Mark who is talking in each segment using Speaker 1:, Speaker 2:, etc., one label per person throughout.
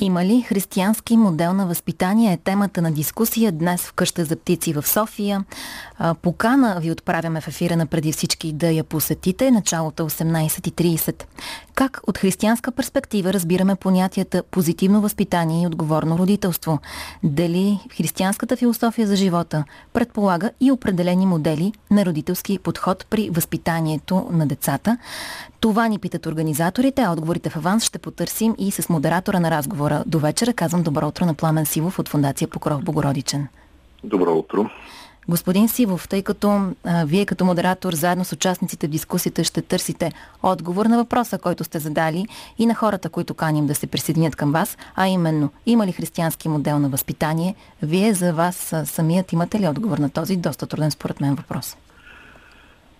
Speaker 1: Има ли християнски модел на възпитание е темата на дискусия днес в къща за птици в София. Покана ви отправяме в ефира на преди всички да я посетите, началото 18.30. Как от християнска перспектива разбираме понятията позитивно възпитание и отговорно родителство? Дали християнската философия за живота предполага и определени модели на родителски подход при възпитанието на децата? Това ни питат организаторите, а отговорите в аванс ще потърсим и с модератора на разговора. До вечера казвам добро утро на Пламен Сивов от Фундация Покров Богородичен.
Speaker 2: Добро утро.
Speaker 1: Господин Сивов, тъй като а, вие като модератор заедно с участниците в дискусията ще търсите отговор на въпроса, който сте задали и на хората, които каним да се присъединят към вас, а именно, има ли християнски модел на възпитание? Вие за вас а, самият имате ли отговор на този доста труден според мен въпрос?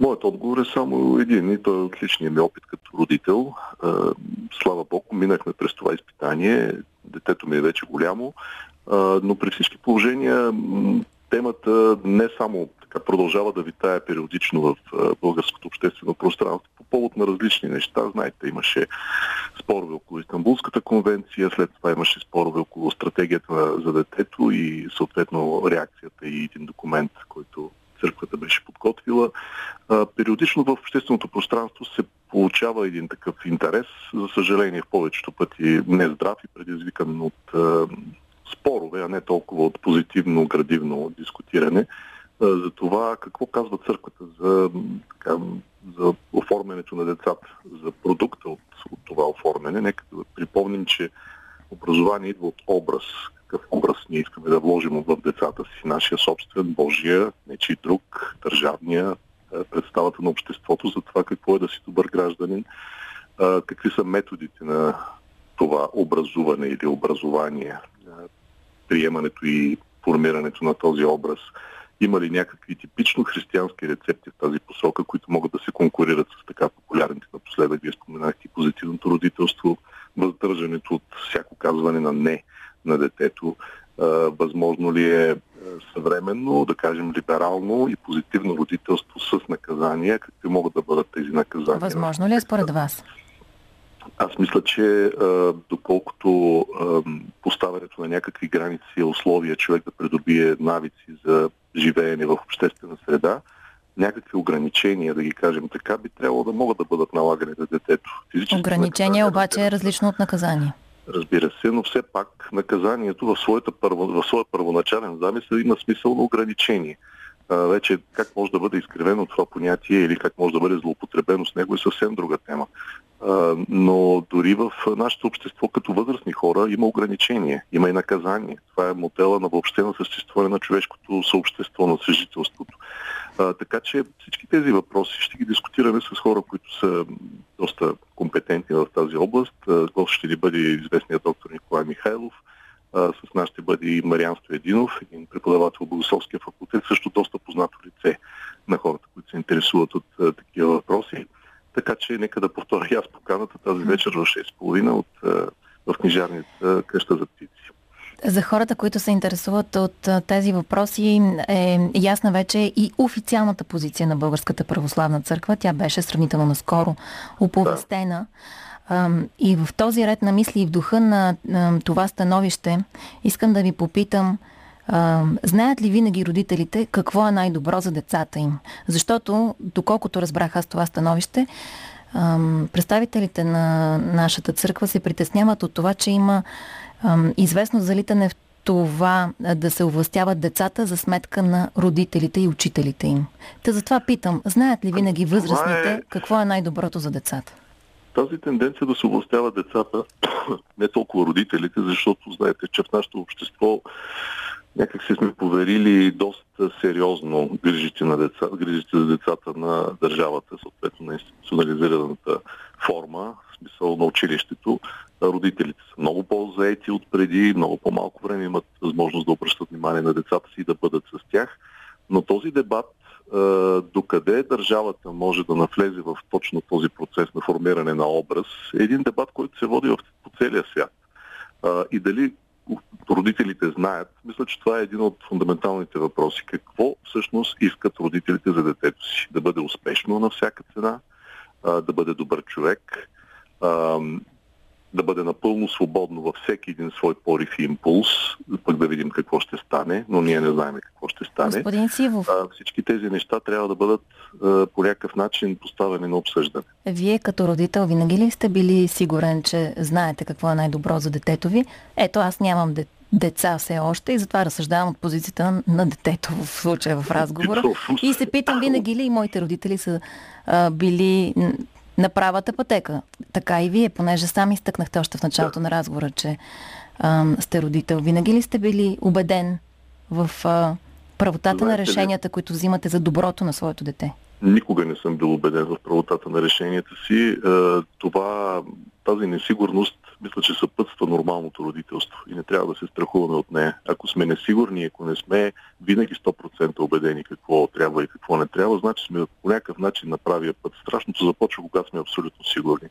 Speaker 2: Моят отговор е само един и той е от личния ми опит като родител. Слава Богу, минахме през това изпитание. Детето ми е вече голямо, но при всички положения темата не само така продължава да витае периодично в българското обществено пространство по повод на различни неща. Знаете, имаше спорове около Истанбулската конвенция, след това имаше спорове около стратегията за детето и съответно реакцията и един документ, който църквата беше подготвила. Периодично в общественото пространство се получава един такъв интерес, за съжаление в повечето пъти нездрав и предизвикан от спорове, а не толкова от позитивно, градивно дискутиране за това какво казва църквата за, така, за оформянето на децата, за продукта от, от това оформяне. Нека да припомним, че образование идва от образ. Какъв образ ние искаме да вложим в децата си, нашия собствен, Божия, нечи друг, държавния, представата на обществото за това какво е да си добър гражданин, какви са методите на това образуване или образование, приемането и формирането на този образ. Има ли някакви типично християнски рецепти в тази посока, които могат да се конкурират с така популярните напоследък? Вие споменахте позитивното родителство, въздържането от всяко казване на не на детето. Възможно ли е съвременно, да кажем либерално и позитивно родителство с наказания? Какви могат да бъдат тези наказания?
Speaker 1: Възможно ли е според вас?
Speaker 2: Аз мисля, че доколкото поставянето на някакви граници и условия човек да придобие навици за живеене в обществена среда, някакви ограничения, да ги кажем така, би трябвало да могат да бъдат налагани на детето.
Speaker 1: Физически Ограничение обаче е различно от наказание.
Speaker 2: Разбира се, но все пак наказанието в, своята първо, в своя първоначален замисъл има смисъл на ограничение. Вече как може да бъде изкривено това понятие или как може да бъде злоупотребено с него е съвсем друга тема. Но дори в нашето общество като възрастни хора има ограничение, има и наказание. Това е модела на въобще на съществуване на човешкото съобщество, на съжителството. Така че всички тези въпроси ще ги дискутираме с хора, които са доста компетентни в тази област. Гост ще ни бъде известният доктор Николай Михайлов. А, с нас ще бъде и Мариан Стоединов, един преподавател в Богословския факултет, също доста познато лице на хората, които се интересуват от а, такива въпроси. Така че нека да повторя аз поканата тази вечер в 6.30 от, в книжарница Къща за птици.
Speaker 1: За хората, които се интересуват от тези въпроси, е ясна вече и официалната позиция на Българската православна църква. Тя беше сравнително наскоро оповестена. Да. И в този ред на мисли и в духа на това становище искам да ви попитам, знаят ли винаги родителите какво е най-добро за децата им? Защото, доколкото разбрах аз това становище, представителите на нашата църква се притесняват от това, че има известно залитане в това да се овластяват децата за сметка на родителите и учителите им. Та затова питам, знаят ли винаги възрастните е... какво е най-доброто за децата?
Speaker 2: Тази тенденция да се овластяват децата, не толкова родителите, защото знаете, че в нашето общество някак се сме поверили доста сериозно грижите, на деца, грижите за децата на държавата, съответно на институционализираната форма, в смисъл на училището. Родителите са много по-заети от преди, много по-малко време имат възможност да обръщат внимание на децата си и да бъдат с тях. Но този дебат докъде държавата може да навлезе в точно този процес на формиране на образ, е един дебат, който се води по целия свят. И дали родителите знаят, мисля, че това е един от фундаменталните въпроси. Какво всъщност искат родителите за детето си? Да бъде успешно на всяка цена, да бъде добър човек, да бъде напълно свободно във всеки един свой порив и импулс, пък да видим какво ще стане, но ние не знаем какво ще стане.
Speaker 1: Господин Сивов.
Speaker 2: А, всички тези неща трябва да бъдат а, по някакъв начин поставени на обсъждане.
Speaker 1: Вие като родител винаги ли сте били сигурен, че знаете какво е най-добро за детето ви? Ето аз нямам дете деца все още и затова разсъждавам от позицията на детето в случая в разговора. И се питам винаги ли и моите родители са а, били на правата пътека. Така и вие, понеже сами изтъкнахте още в началото на разговора, че а, сте родител. Винаги ли сте били убеден в а, правотата Знаете на решенията, ли? които взимате за доброто на своето дете?
Speaker 2: Никога не съм бил убеден в правотата на решенията си. Това, тази несигурност, мисля, че съпътства нормалното родителство и не трябва да се страхуваме от нея. Ако сме несигурни, ако не сме винаги 100% убедени какво трябва и какво не трябва, значи сме по някакъв начин на правия път. Страшното започва, когато сме абсолютно сигурни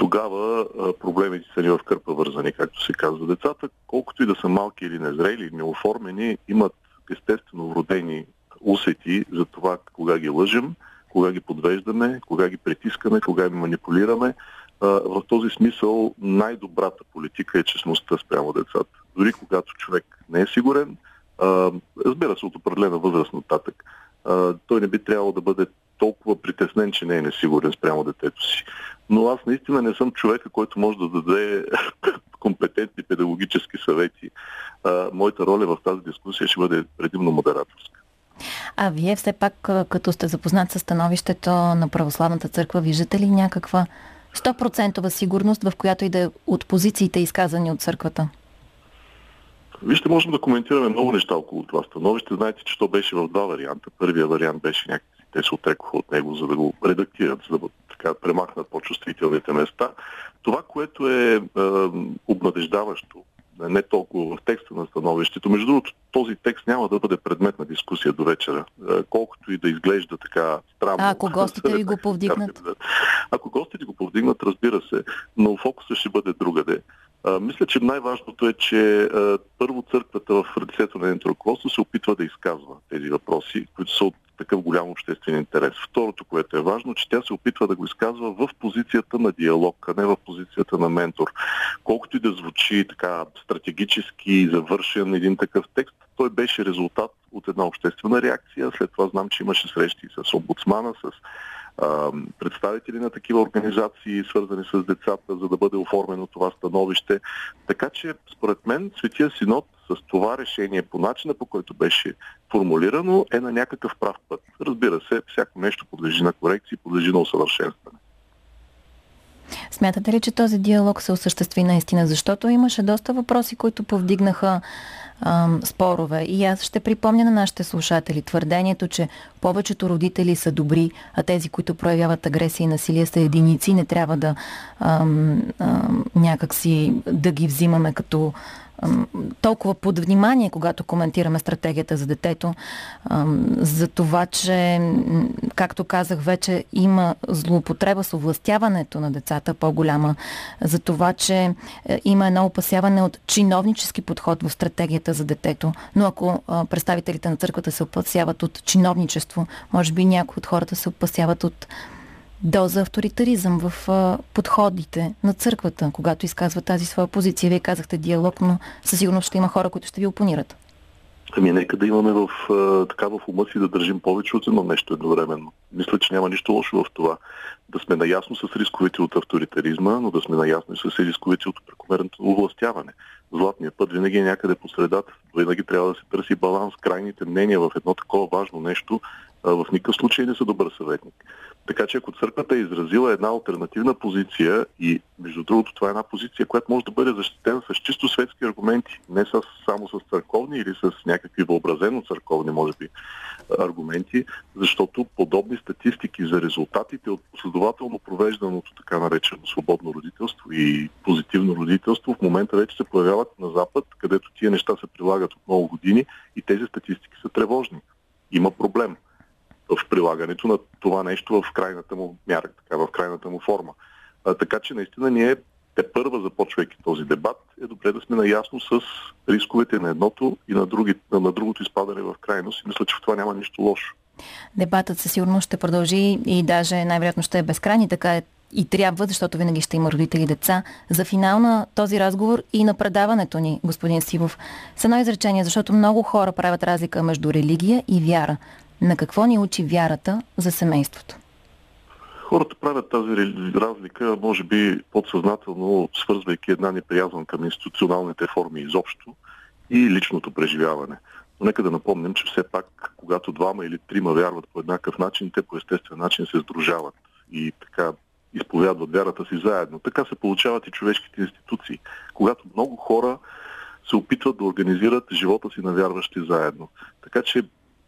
Speaker 2: тогава проблемите са ни в кърпа вързани, както се казва. Децата, колкото и да са малки или незрели, или неоформени, имат естествено вродени усети за това кога ги лъжем, кога ги подвеждаме, кога ги притискаме, кога ги манипулираме. В този смисъл най-добрата политика е честността спрямо децата. Дори когато човек не е сигурен, разбира се, от определена възраст нататък, той не би трябвало да бъде толкова притеснен, че не е несигурен спрямо детето си. Но аз наистина не съм човека, който може да даде компетентни педагогически съвети. Моята роля в тази дискусия ще бъде предимно модераторска.
Speaker 1: А вие все пак, като сте запознат с становището на Православната църква, виждате ли някаква 100% сигурност, в която и да е от позициите изказани от църквата?
Speaker 2: Вижте, можем да коментираме много неща около това становище. Знаете, че то беше в два варианта. Първия вариант беше някакси, те се отрекоха от него, за да го редактират, за да така, премахнат по-чувствителните места. Това, което е, е обнадеждаващо не толкова в текста на становището. Между другото, този текст няма да бъде предмет на дискусия до вечера, е, колкото и да изглежда така странно.
Speaker 1: А ако гостите ви го повдигнат?
Speaker 2: Ако гостите го повдигнат, разбира се, но фокусът ще бъде другаде. А, мисля, че най-важното е, че а, първо църквата в лицето на нейното се опитва да изказва тези въпроси, които са от такъв голям обществен интерес. Второто, което е важно, че тя се опитва да го изказва в позицията на диалог, а не в позицията на ментор. Колкото и да звучи така стратегически завършен един такъв текст, той беше резултат от една обществена реакция. След това знам, че имаше срещи с омбудсмана, с представители на такива организации, свързани с децата, за да бъде оформено това становище. Така че, според мен, Светия Синод с това решение, по начина по който беше формулирано, е на някакъв прав път. Разбира се, всяко нещо подлежи на корекции, подлежи на усъвършенстване.
Speaker 1: Смятате ли, че този диалог се осъществи наистина? Защото имаше доста въпроси, които повдигнаха ам, спорове. И аз ще припомня на нашите слушатели твърдението, че повечето родители са добри, а тези, които проявяват агресия и насилие са единици. Не трябва да ам, ам, някакси да ги взимаме като толкова под внимание, когато коментираме стратегията за детето, за това, че, както казах вече, има злоупотреба с овластяването на децата по-голяма, за това, че е, има едно опасяване от чиновнически подход в стратегията за детето. Но ако представителите на църквата се опасяват от чиновничество, може би някои от хората се опасяват от доза авторитаризъм в а, подходите на църквата, когато изказва тази своя позиция. Вие казахте диалог, но със сигурност ще има хора, които ще ви опонират.
Speaker 2: Ами нека да имаме в, а, така в ума си да държим повече от едно нещо едновременно. Мисля, че няма нищо лошо в това. Да сме наясно с рисковете от авторитаризма, но да сме наясно и с рисковете от прекомерното овластяване. Златният път винаги е някъде по средата. Винаги трябва да се търси баланс. Крайните мнения в едно такова важно нещо а, в никакъв случай не са добър съветник. Така че ако църквата е изразила една альтернативна позиция и между другото това е една позиция, която може да бъде защитена с чисто светски аргументи, не с, само с църковни или с някакви въобразено църковни, може би, аргументи, защото подобни статистики за резултатите от последователно провежданото така наречено свободно родителство и позитивно родителство в момента вече се появяват на Запад, където тия неща се прилагат от много години и тези статистики са тревожни. Има проблем в прилагането на това нещо в крайната му мярка, така, в крайната му форма. А, така че наистина ние те първа, започвайки този дебат, е добре да сме наясно с рисковете на едното и на, други, на, на другото изпадане в крайност и мисля, че в това няма нищо лошо.
Speaker 1: Дебатът със сигурност ще продължи и даже най-вероятно ще е безкрайни, така е и трябва, защото винаги ще има родители и деца, за финал на този разговор и на предаването ни, господин Сивов. С едно изречение, защото много хора правят разлика между религия и вяра. На какво ни учи вярата за семейството?
Speaker 2: Хората правят тази разлика, може би подсъзнателно, свързвайки една неприязан към институционалните форми изобщо и личното преживяване. Но нека да напомним, че все пак, когато двама или трима вярват по еднакъв начин, те по естествен начин се сдружават и така изповядват вярата си заедно. Така се получават и човешките институции, когато много хора се опитват да организират живота си на вярващи заедно. Така че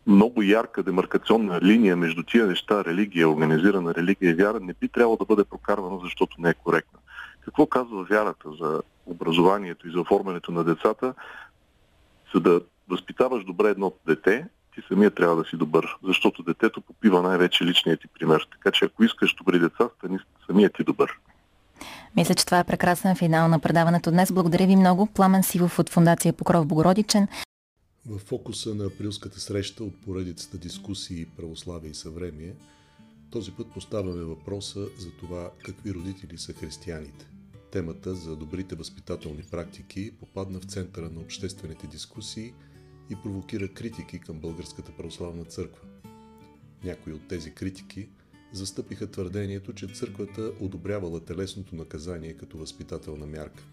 Speaker 2: много ярка демаркационна линия между тия неща, религия, организирана религия и вяра, не би трябвало да бъде прокарвана, защото не е коректна. Какво казва вярата за образованието и за оформянето на децата? За да възпитаваш добре едно дете, ти самия трябва да си добър, защото детето попива най-вече личният ти пример. Така че ако искаш добри деца, стани самия ти добър.
Speaker 1: Мисля, че това е прекрасен финал на предаването днес. Благодаря ви много. Пламен Сивов от Фундация Покров Богородичен.
Speaker 3: В фокуса на априлската среща от поредицата дискусии Православие и съвремие, този път поставяме въпроса за това какви родители са християните. Темата за добрите възпитателни практики попадна в центъра на обществените дискусии и провокира критики към Българската православна църква. Някои от тези критики застъпиха твърдението, че църквата одобрявала телесното наказание като възпитателна мярка.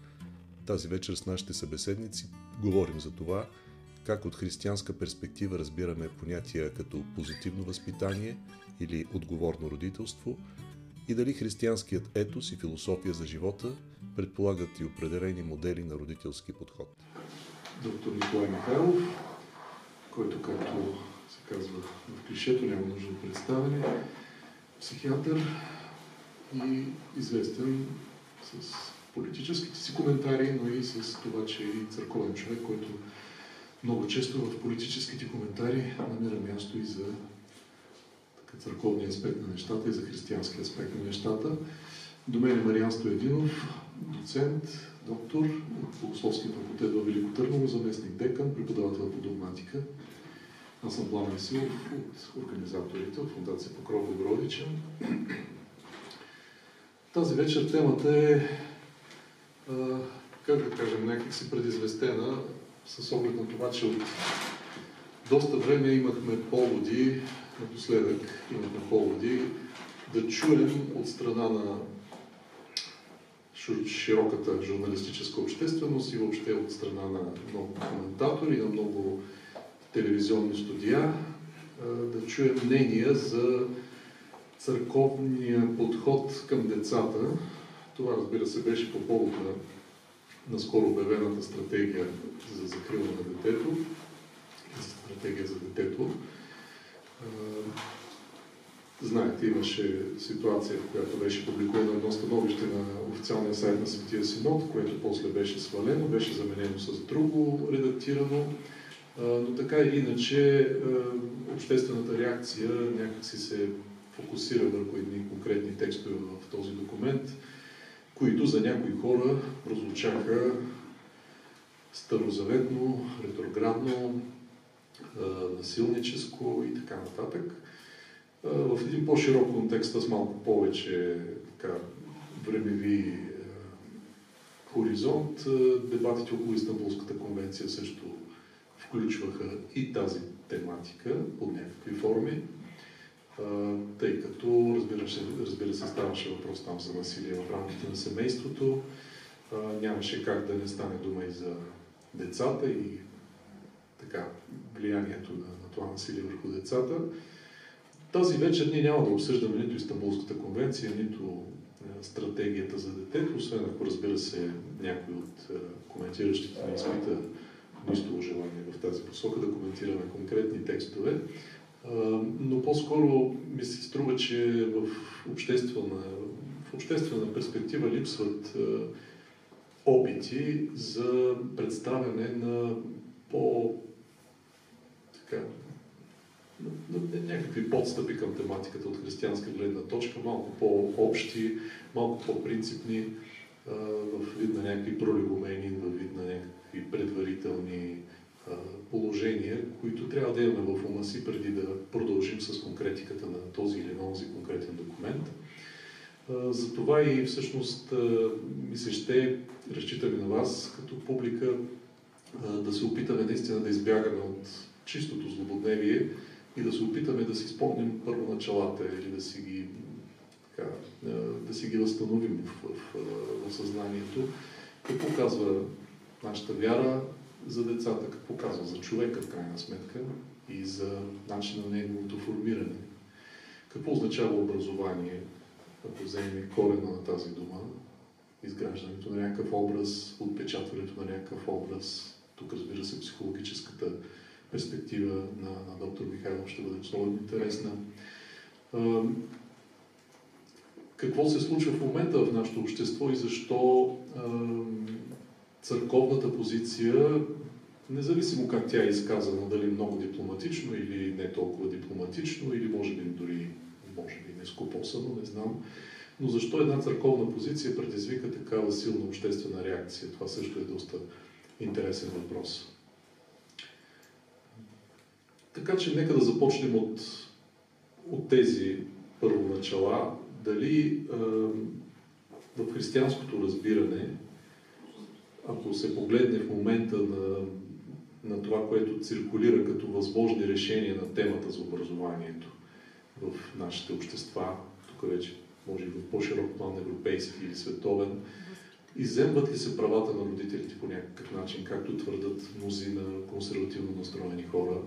Speaker 3: Тази вечер с нашите събеседници говорим за това – как от християнска перспектива разбираме понятия като позитивно възпитание или отговорно родителство и дали християнският етос и философия за живота предполагат и определени модели на родителски подход.
Speaker 4: Доктор Николай Михайлов, който, както се казва в клишето, няма нужда от представяне, психиатър и известен с политическите си коментари, но и с това, че е и църковен човек, който много често в политическите коментари намира място и за така, църковния аспект на нещата и за християнския аспект на нещата. До мен е Мариан Стоединов, доцент, доктор от Богословския факултет в Велико Търново, заместник декан, преподавател по догматика. Аз съм Пламен Силов от организаторите от Фундация Покров Богородичен. Тази вечер темата е, как да кажем, някакси предизвестена с оглед на това, че от доста време имахме поводи, напоследък имахме поводи, да чуем от страна на широката журналистическа общественост и въобще от страна на много коментатори, на много телевизионни студия, да чуем мнения за църковния подход към децата. Това, разбира се, беше по повод на наскоро обявената стратегия за закрила на детето, за стратегия за детето. Знаете, имаше ситуация, в която беше публикувано едно становище на официалния сайт на Светия Синод, което после беше свалено, беше заменено с друго редактирано. Но така или иначе, обществената реакция някакси се фокусира върху едни конкретни текстове в този документ – които за някои хора прозвучаха старозаветно, ретроградно, насилническо и така нататък. В един по-широк контекст, с малко повече така, времеви хоризонт, дебатите около Истанбулската конвенция също включваха и тази тематика под някакви форми тъй като, разбира се, разбира се, ставаше въпрос там за насилие в рамките на семейството. Нямаше как да не стане дума и за децата и така влиянието на, на това насилие върху децата. Тази вечер ние няма да обсъждаме нито Истанбулската конвенция, нито стратегията за детето, освен ако разбира се някой от коментиращите не изпита нищо желание в тази посока да коментираме конкретни текстове но по-скоро ми се струва, че в обществена, в обществена перспектива липсват опити за представяне на по така, някакви подстъпи към тематиката от християнска гледна точка, малко по-общи, малко по-принципни, в вид на някакви пролегомени, в вид на някакви предварителни положения, които трябва да имаме в ума си преди да продължим с конкретиката на този или на този конкретен документ. За това и всъщност ми се ще, разчитаме на вас като публика, да се опитаме наистина да избягаме от чистото злободневие и да се опитаме да си спомним първоначалата или да си ги, така, да си ги възстановим в, в, в съзнанието. Какво казва нашата вяра за децата, какво казва за човека в крайна сметка и за начина на неговото формиране. Какво означава образование, ако вземем корена на тази дума, изграждането на някакъв образ, отпечатването на някакъв образ. Тук, разбира се, психологическата перспектива на, на доктор Михайлов ще бъде особено интересна. Какво се случва в момента в нашето общество и защо църковната позиция, независимо как тя е изказана, дали много дипломатично или не толкова дипломатично, или може би дори може би не скопосано, не знам, но защо една църковна позиция предизвика такава силна обществена реакция? Това също е доста интересен въпрос. Така че нека да започнем от, от тези първоначала. Дали е, в християнското разбиране, ако се погледне в момента на, на това, което циркулира като възможни решения на темата за образованието в нашите общества, тук вече може и в по-широк план европейски или световен, иземват ли се правата на родителите по някакъв начин, както твърдат мнозина консервативно настроени хора,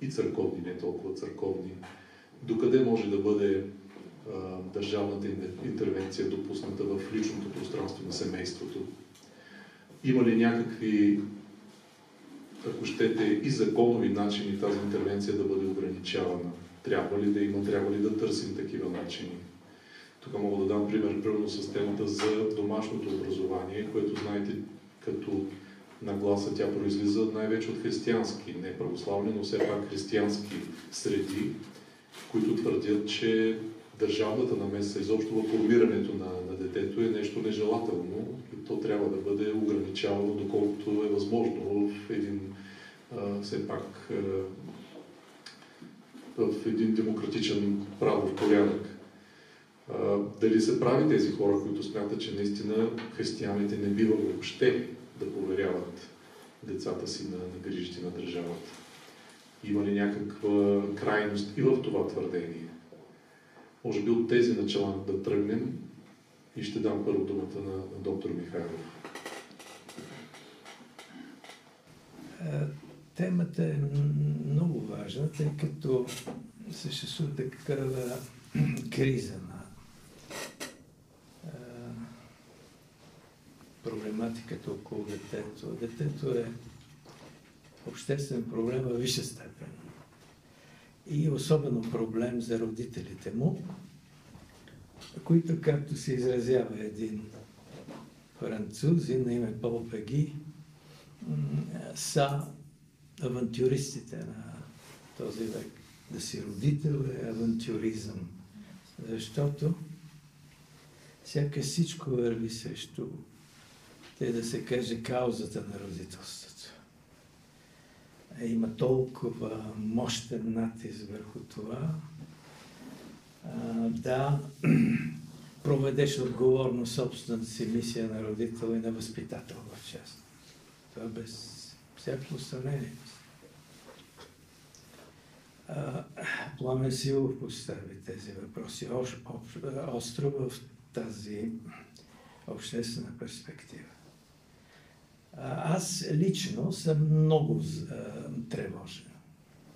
Speaker 4: и църковни, не толкова църковни, докъде може да бъде а, държавната интервенция допусната в личното пространство на семейството. Има ли някакви, ако щете, и законови начини тази интервенция да бъде ограничавана? Трябва ли да има, трябва ли да търсим такива начини? Тук мога да дам пример, примерно с темата за домашното образование, което знаете като нагласа тя произлиза най-вече от християнски, не православни, но все пак християнски среди, които твърдят, че държавната намеса изобщо в формирането на, на детето е нещо нежелателно то трябва да бъде ограничавано доколкото е възможно в един все пак в един демократичен правов порядък. Дали се прави тези хора, които смятат, че наистина християните не бива въобще да поверяват децата си на, на грижите на държавата. Има ли някаква крайност и в това твърдение? Може би от тези начала да тръгнем и ще дам първо думата на, доктор Михайлов.
Speaker 5: Е, темата е много важна, тъй като съществува такава криза на проблематиката около детето. Детето е обществен проблем във висша степен. И особено проблем за родителите му, които, както се изразява един французин на име Пол Пеги, са авантюристите на този век. Да си родител е авантюризъм. Защото сякаш всичко върви срещу те да се каже каузата на родителството. Има толкова мощен натиск върху това, да проведеш отговорно собствената си мисия на родител и на възпитател в част. Това без всяко съмнение. Пламен Силов постави тези въпроси остро в тази обществена перспектива. Аз лично съм много тревожен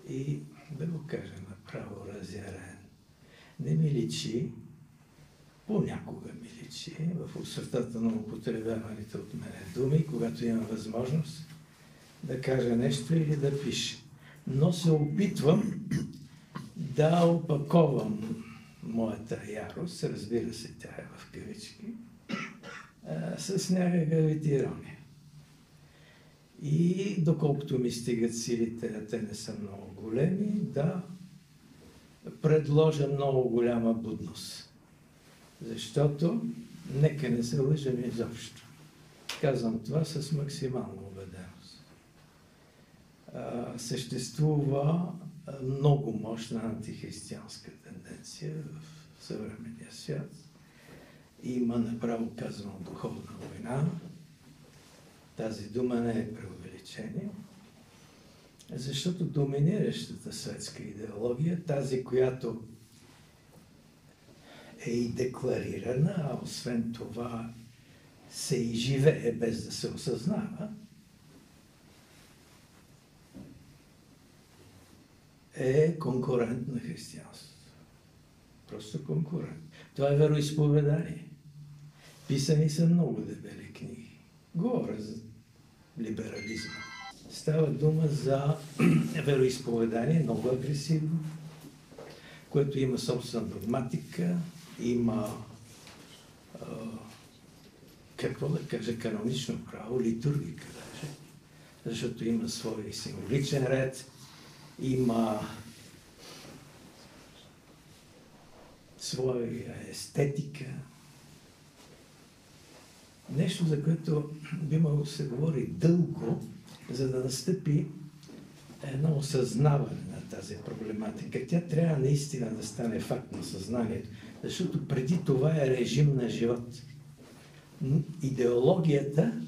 Speaker 5: и да го кажа направо разярен. Не ми личи, понякога ми личи, в усъртата на употребяваните от мене думи, когато имам възможност да кажа нещо или да пиша. Но се опитвам да опаковам моята ярост, разбира се, тя е в кавички, с някаква ирония. И доколкото ми стигат силите, а те не са много големи, да предложа много голяма будност. Защото, нека не се лъжем изобщо. Казвам това с максимална убеденост. съществува много мощна антихристиянска тенденция в съвременния свят. има направо казано духовна война. Тази дума не е преувеличение, защото доминиращата светска идеология, тази, която е и декларирана, а освен това се и живее без да се осъзнава, е конкурент на християнството. Просто конкурент. Това е вероисповедание. Писани са много дебели книги. Говоря за либерализма. Става дума за вероисповедание, много агресивно, което има собствена догматика, има а, какво да кажа, канонично право, литургика даже, защото има свой символичен ред, има своя естетика. Нещо, за което би могло да се говори дълго, за да настъпи едно осъзнаване на тази проблематика. Тя трябва наистина да стане факт на съзнанието, защото преди това е режим на живот. Идеологията,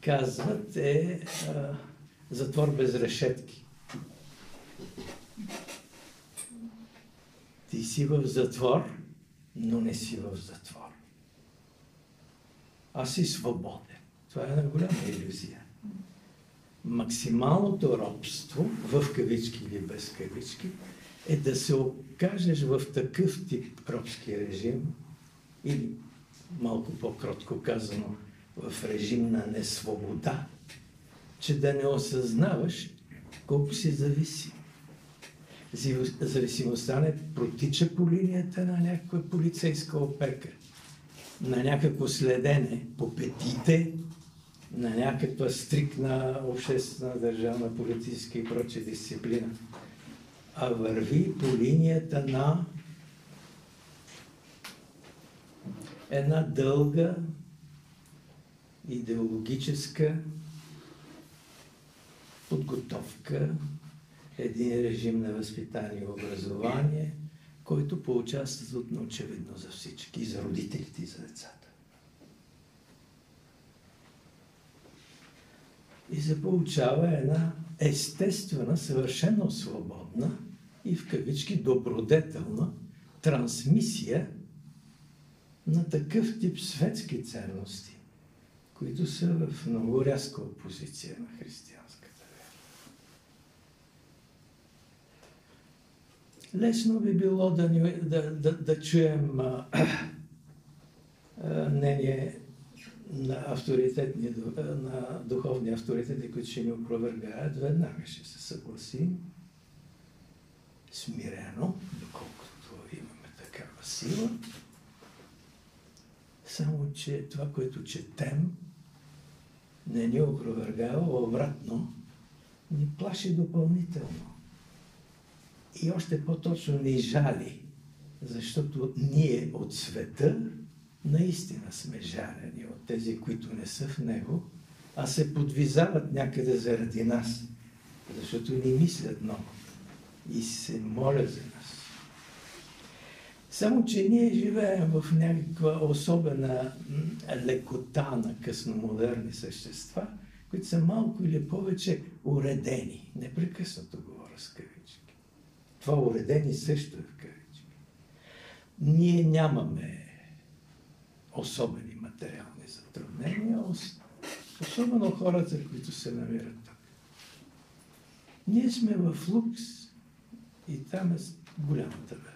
Speaker 5: казват, е а, затвор без решетки. Ти си в затвор, но не си в затвор. Аз си свободен. Това е една голяма иллюзия. Максималното робство, в кавички или без кавички, е да се окажеш в такъв тип робски режим или малко по-кротко казано в режим на несвобода, че да не осъзнаваш колко си зависим зависимостта не протича по линията на някаква полицейска опека, на някакво следене по петите, на някаква стрикна обществена държавна политическа и проче дисциплина, а върви по линията на една дълга идеологическа подготовка един режим на възпитание и образование, който получава статутно очевидно за всички, и за родителите, и за децата. И се получава една естествена, съвършено свободна и в кавички добродетелна трансмисия на такъв тип светски ценности, които са в много рязка опозиция на християн. Лесно би било да, ни, да, да, да чуем а, а, мнение на авторитетни, на духовни авторитети, които ще ни опровергаят, веднага ще се съгласим смирено, доколкото имаме такава сила. Само, че това, което четем, не ни опровергава, обратно ни плаши допълнително. И още по-точно ни жали, защото ние от света наистина сме жалени от тези, които не са в него, а се подвизават някъде заради нас, защото ни мислят много и се молят за нас. Само, че ние живеем в някаква особена лекота на късномодерни същества, които са малко или повече уредени. Непрекъснато говоря с кавички. Това уредени също е в кавички. Ние нямаме особени материални затруднения, особено хората, които се намират тук. Ние сме в лукс и там е голямата беда.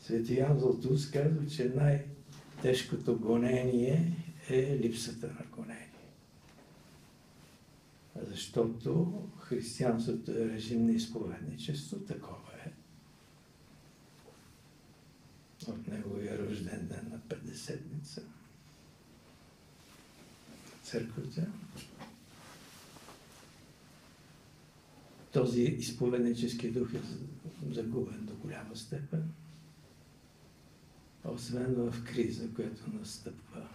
Speaker 5: Свети Ян Златус казва, че най-тежкото гонение е липсата на гонение. Защото християнството е режим на изповедничество, такова е. От неговия рожден ден на Петдесетница. Църквата. Този изповеднически дух е загубен до голяма степен. Освен в криза, която настъпва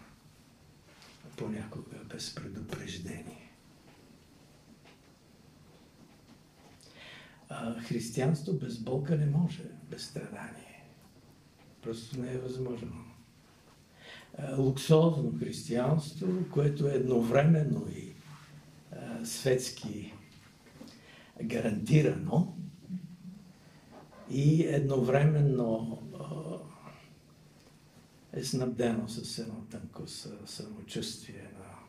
Speaker 5: понякога без предупреждение. а, християнство без болка не може, без страдание. Просто не е възможно. Луксозно християнство, което е едновременно и светски гарантирано и едновременно е снабдено с едно тънко самочувствие на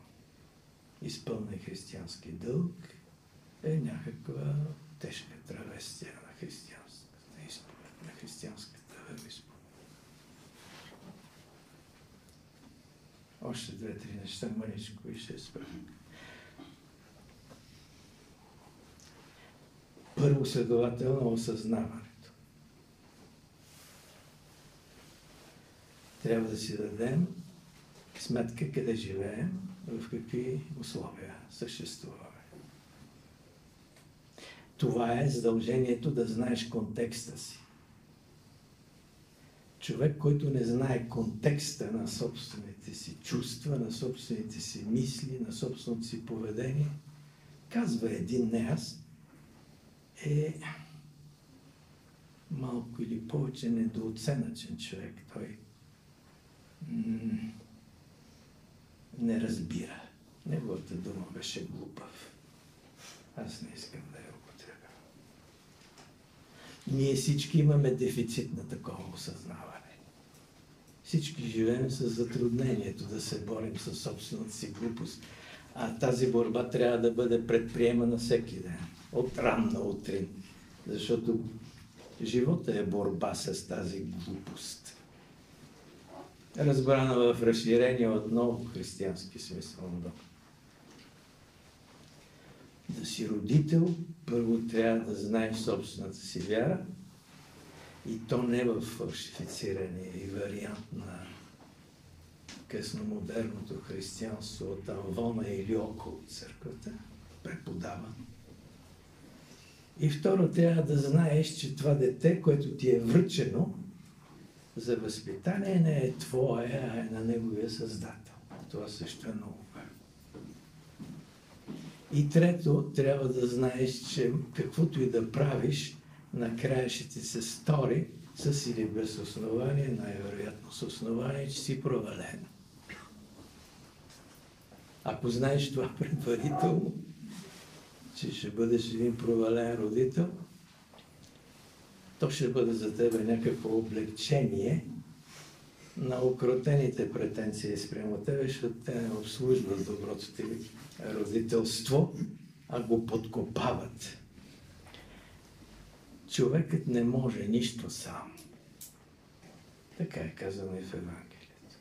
Speaker 5: изпълнен християнски дълг, е някаква тежка травестия на християнската изповед, на християнската вероизповед. Още две-три неща, мъничко и ще спра. Първо следователно осъзнаването. Трябва да си дадем сметка къде живеем, в какви условия съществуваме. Това е задължението да знаеш контекста си. Човек, който не знае контекста на собствените си чувства, на собствените си мисли, на собственото си поведение, казва един не аз, е малко или повече недооценъчен човек. Той не разбира. Неговата дума беше глупав. Аз не искам да я употребя. Ние всички имаме дефицит на такова осъзнаване. Всички живеем с затруднението да се борим с собствената си глупост. А тази борба трябва да бъде предприемана всеки ден. От ранна утрин. Защото живота е борба с тази глупост разбрана в разширение от много християнски смисъл. Да си родител, първо трябва да знаеш собствената си вяра и то не в фалшифициране и вариант на късномодерното християнство от Амвона или около църквата, преподава. И второ, трябва да знаеш, че това дете, което ти е връчено, за възпитание не е твое, а е на неговия създател. Това също е много важно. И трето, трябва да знаеш, че каквото и да правиш, накрая ще ти се стори с или без основание, най-вероятно с основание, че си провален. Ако знаеш това предварително, че ще бъдеш един провален родител, то ще бъде за тебе някакво облегчение на укротените претенции спрямо тебе, защото те не обслужват доброто ти родителство, а го подкопават. Човекът не може нищо сам. Така е казано и в Евангелието.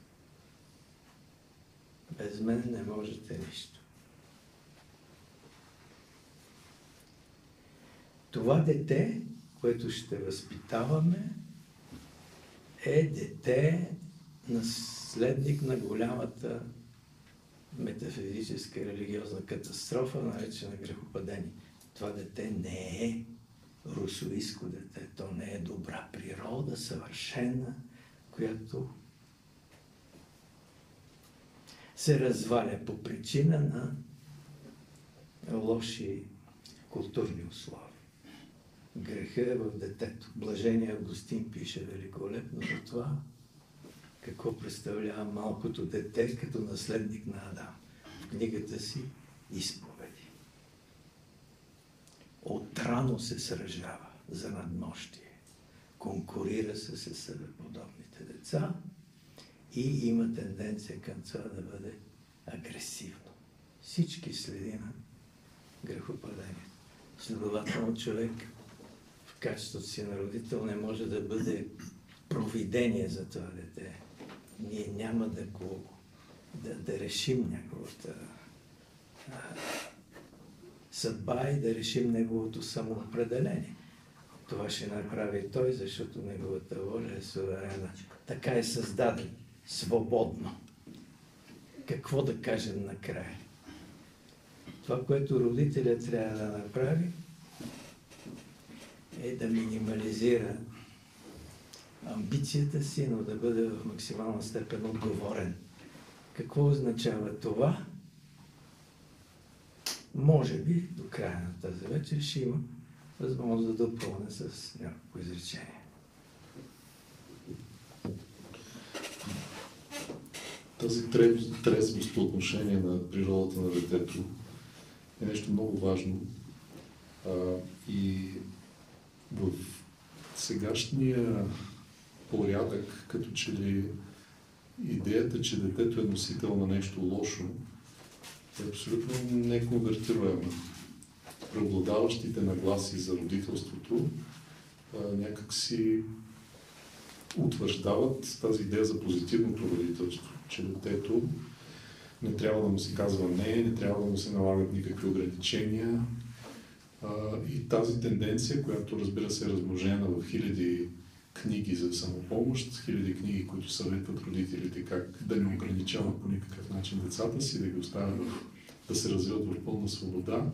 Speaker 5: Без мен не можете нищо. Това дете което ще възпитаваме, е дете, наследник на голямата метафизическа религиозна катастрофа, наречена грехопадение. Това дете не е русоиско дете, то не е добра природа, съвършена, която се разваля по причина на лоши културни условия греха е в детето. Блажение Августин пише великолепно за това, какво представлява малкото дете като наследник на Адам в книгата си Изповеди. Отрано се сражава за надмощие. Конкурира се с себеподобните деца и има тенденция към това да бъде агресивно. Всички следи на грехопадението. Следователно човек качеството си на родител не може да бъде провидение за това дете. Ние няма да го да, да решим неговата съдба и да решим неговото самоопределение. Това ще направи той, защото неговата воля е суверена. Така е създаден, свободно. Какво да кажем накрая? Това, което родителя трябва да направи, е да минимализира амбицията си, но да бъде в максимална степен отговорен. Какво означава това? Може би до края на тази вечер ще има възможност да допълня с някакво изречение.
Speaker 4: Тази трезвост по отношение на природата на детето е нещо много важно. А, и в сегашния порядък, като че ли идеята, че детето е носител на нещо лошо, е абсолютно неконвертируема. Преобладаващите нагласи за родителството някак си утвърждават тази идея за позитивното родителство, че детето не трябва да му се казва не, не трябва да му се налагат никакви ограничения. И тази тенденция, която разбира се е размножена в хиляди книги за самопомощ, хиляди книги, които съветват родителите как да не ограничават по никакъв начин децата си, да ги оставят да се развиват в пълна свобода.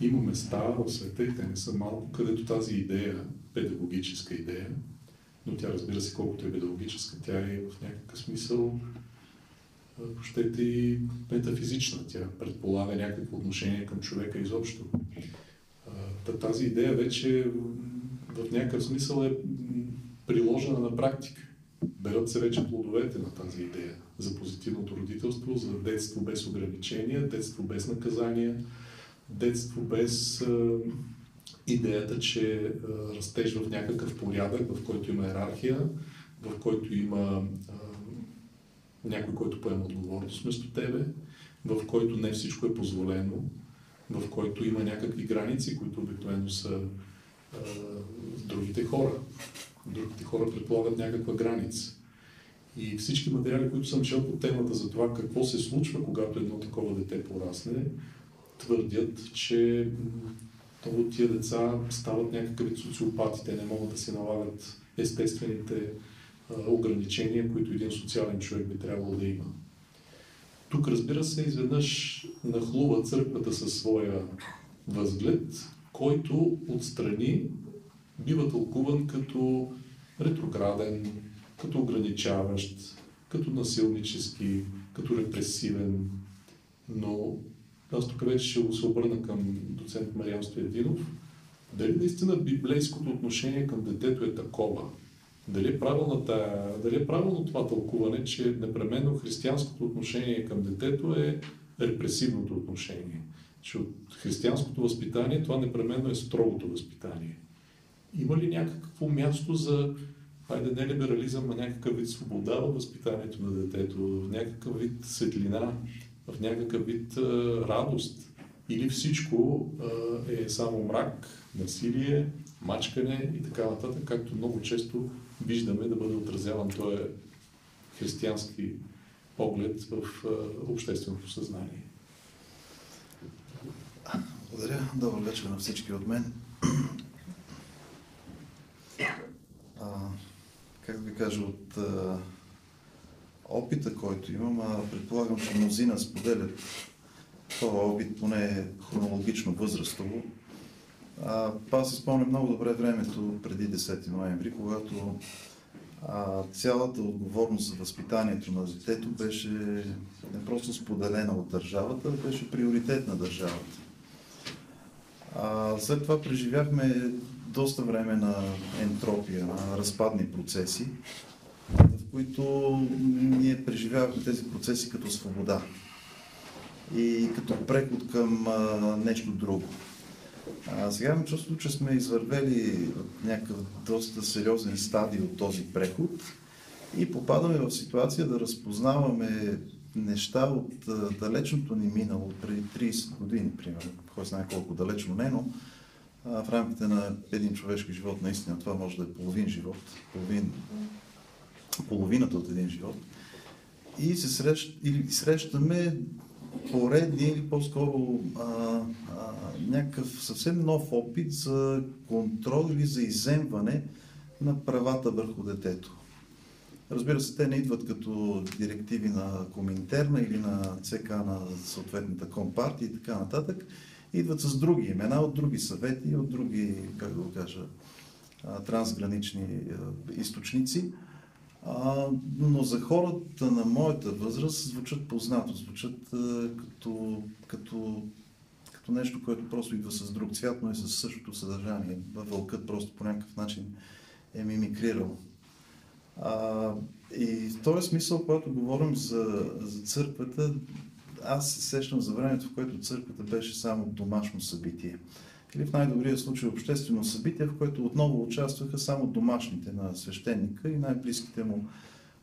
Speaker 4: Има места в света, и те не са малко, където тази идея, педагогическа идея, но тя разбира се колкото е педагогическа, тя е в някакъв смисъл щете и метафизична. Тя предполага някакво отношение към човека изобщо. Тази идея вече в някакъв смисъл е приложена на практика. Берат се вече плодовете на тази идея за позитивното родителство, за детство без ограничения, детство без наказания, детство без идеята, че растеж в някакъв порядък, в който има иерархия, в който има някой, който поема отговорност вместо тебе, в който не всичко е позволено, в който има някакви граници, които обикновено са а, другите хора. Другите хора предполагат някаква граница. И всички материали, които съм чел по темата за това какво се случва, когато едно такова дете порасне, твърдят, че много тия деца стават някакви социопати. Те не могат да се налагат естествените ограничения, които един социален човек би трябвало да има. Тук, разбира се, изведнъж нахлува църквата със своя възглед, който отстрани бива тълкуван като ретрограден, като ограничаващ, като насилнически, като репресивен. Но аз тук вече ще се обърна към доцент Мариан Стоядинов. Дали наистина библейското отношение към детето е такова? Дали е, дали е правилно това тълкуване, че непременно християнското отношение към детето е репресивното отношение? Че от християнското възпитание това непременно е строгото възпитание. Има ли някакво място за, хайде не либерализъм, а някакъв вид свобода в възпитанието на детето, в някакъв вид светлина, в някакъв вид а, радост? Или всичко а, е само мрак, насилие, мачкане и така нататък, както много често виждаме да бъде отразяван този християнски поглед в общественото съзнание.
Speaker 6: Благодаря. Добър вечер на всички от мен. А, как ви кажа, от а, опита, който имам, а предполагам, че мнозина споделят това опит, поне хронологично възрастово, а, аз си спомням много добре времето преди 10 ноември, когато а, цялата отговорност за възпитанието на детето беше не просто споделена от държавата, беше приоритет на държавата. А, след това преживяхме доста време на ентропия, на разпадни процеси, в които ние преживявахме тези процеси като свобода и като преход към а, нещо друго. А, сега имам чувство, че сме извървели някакъв доста сериозен стадий от този преход и попадаме в ситуация да разпознаваме неща от далечното ни минало, преди 30 години, примерно, кой знае колко далечно не, но а, в рамките на един човешки живот, наистина това може да е половин живот, половин, половината от един живот. И се срещ, или срещаме поредния или по-скоро някакъв съвсем нов опит за контрол или за иземване на правата върху детето. Разбира се, те не идват като директиви на Коминтерна или на ЦК на съответната компартия и така нататък. Идват с други имена, от други съвети, от други, как да го кажа, трансгранични източници. Но за хората на моята възраст звучат познато, звучат като, като, като нещо, което просто идва с друг цвят, но е с същото съдържание. Вълкът просто по някакъв начин е мимикрирал. И в този смисъл, когато говорим за, за църквата, аз се сещам за времето, в което църквата беше само домашно събитие. Или в най-добрия случай обществено събитие, в което отново участваха само домашните на свещеника и най-близките му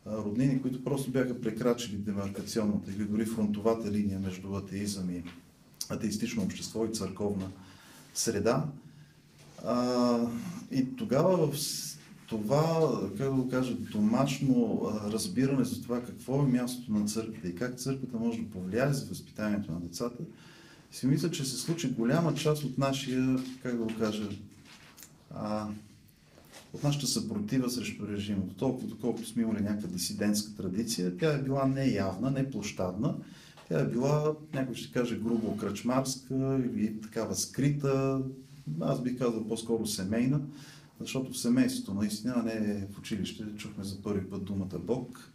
Speaker 6: роднини, които просто бяха прекрачили демаркационната или дори фронтовата линия между атеизъм и атеистично общество и църковна среда. А, и тогава в това, как да го кажа, домашно разбиране за това какво е мястото на църквата и как църквата може да повлияе за възпитанието на децата, си мисля, че се случи голяма част от нашия, как да го кажа, а, от нашата съпротива срещу режима. Толкова, доколкото сме имали някаква дисидентска традиция, тя е била не явна, не площадна, тя е била, някой ще каже, грубо кръчмарска или такава скрита, аз бих казал по-скоро семейна, защото в семейството наистина, не в училище, чухме за първи път думата Бог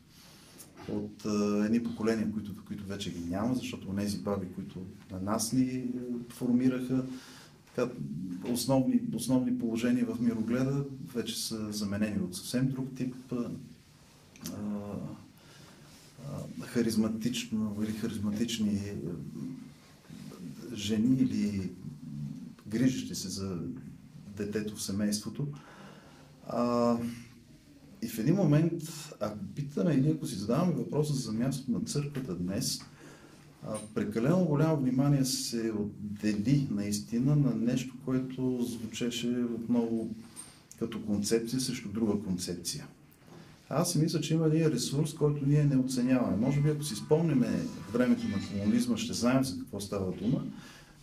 Speaker 6: от а, едни поколения, които, които вече ги няма, защото тези баби, които на нас ни формираха, така, основни, основни положения в мирогледа вече са заменени от съвсем друг тип а, а, харизматично или харизматични жени или грижащи се за детето в семейството. А, и в един момент, ако питаме или ако си задаваме въпроса за мястото на църквата днес, а, прекалено голямо внимание се отдели наистина на нещо, което звучеше отново като концепция срещу друга концепция. Аз си мисля, че има един ресурс, който ние не оценяваме. Може би, ако си спомняме времето на комунизма, ще знаем за какво става дума,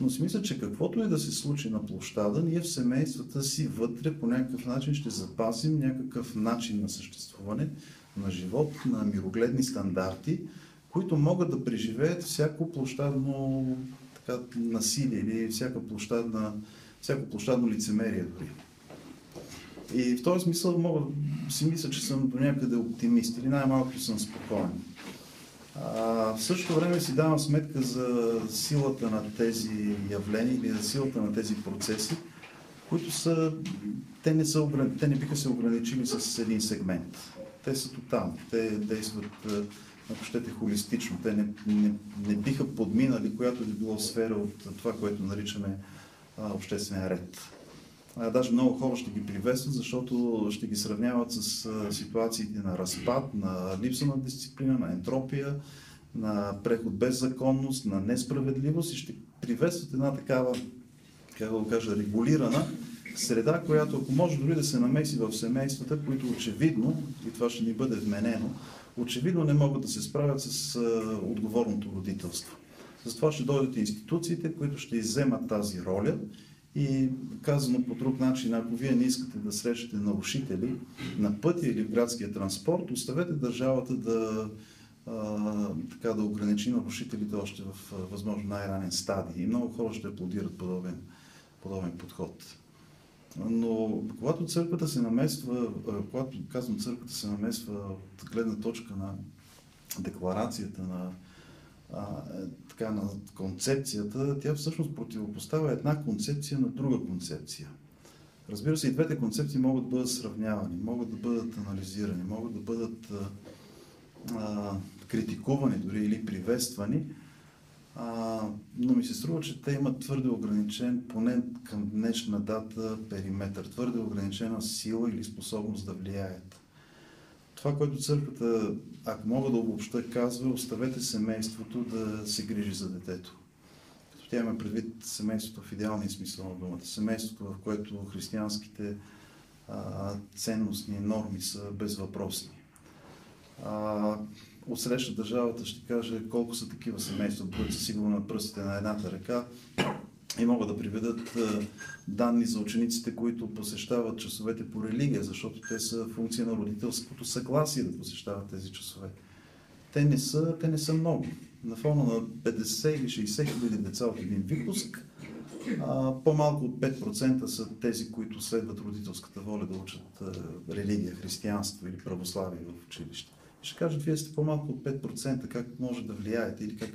Speaker 6: но си мисля, че каквото е да се случи на площада, ние в семействата си вътре по някакъв начин ще запазим някакъв начин на съществуване, на живот, на мирогледни стандарти, които могат да преживеят всяко площадно така, насилие или всяка площадна, всяко площадно лицемерие дори. И в този смисъл мога си мисля, че съм до някъде оптимист или най-малко съм спокоен. В същото време си давам сметка за силата на тези явления или за силата на тези процеси, които са, те не, са, те не биха се ограничили с един сегмент. Те са тотални. Те действат, ако щете, холистично. Те не, не, не биха подминали която би било сфера от това, което наричаме а, обществен ред. А, даже много хора ще ги приветстват, защото ще ги сравняват с а, ситуациите на разпад, на липса на дисциплина, на ентропия, на преход без законност, на несправедливост и ще приветстват една такава, как да го кажа, регулирана среда, която ако може дори да се намеси в семействата, които очевидно, и това ще ни бъде вменено, очевидно не могат да се справят с а, отговорното родителство. Затова ще дойдат институциите, които ще изземат тази роля и казано по друг начин, ако вие не искате да срещате нарушители на пътя или в градския транспорт, оставете държавата да така да ограничи нарушителите още в възможно най-ранен стадий. И много хора ще аплодират подобен, подобен подход. Но когато църквата се намесва, когато казвам църквата се намесва от гледна точка на декларацията на, а, така, на концепцията, тя всъщност противопоставя една концепция на друга концепция. Разбира се, и двете концепции могат да бъдат сравнявани, могат да бъдат анализирани, могат да бъдат а, критикувани дори или приветствани, а, но ми се струва, че те имат твърде ограничен, поне към днешна дата, периметър, твърде ограничена сила или способност да влияят. Това, което църквата, ако мога да обобща, казва, оставете семейството да се грижи за детето. Като тя има предвид семейството в идеалния смисъл на думата. Семейството, в което християнските а, ценностни норми са безвъпросни. А, отсреща държавата ще каже колко са такива семейства, които са сигурно на пръстите на едната ръка и могат да приведат данни за учениците, които посещават часовете по религия, защото те са функция на родителското съгласие да посещават тези часове. Те не са, те не са много. На фона на 50 или 60 хиляди деца от един випуск, по-малко от 5% са тези, които следват родителската воля да учат религия, християнство или православие в училище ще кажат, вие сте по-малко от 5%, как може да влияете или как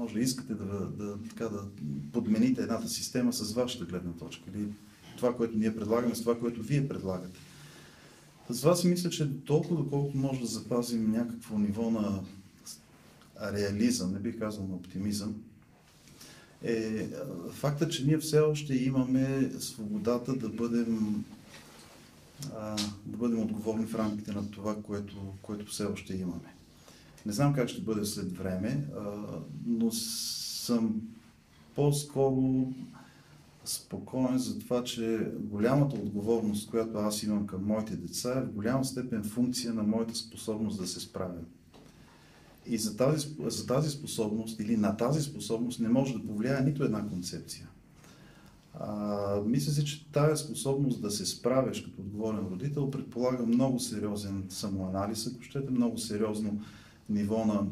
Speaker 6: може да искате да, да, така, да подмените едната система с вашата гледна точка или това, което ние предлагаме, с това, което вие предлагате. Затова си мисля, че толкова доколкото може да запазим някакво ниво на реализъм, не бих казал на оптимизъм, е факта, че ние все още имаме свободата да бъдем, а, да бъдем отговорни в рамките на това, което, което все още имаме. Не знам как ще бъде след време, но съм по-скоро спокоен за това, че голямата отговорност, която аз имам към моите деца, е в голяма степен функция на моята способност да се справя. И за тази, за тази способност или на тази способност не може да повлияе нито една концепция. А, мисля си, че тази способност да се справяш като отговорен родител предполага много сериозен самоанализ, ако щете, много сериозно ниво на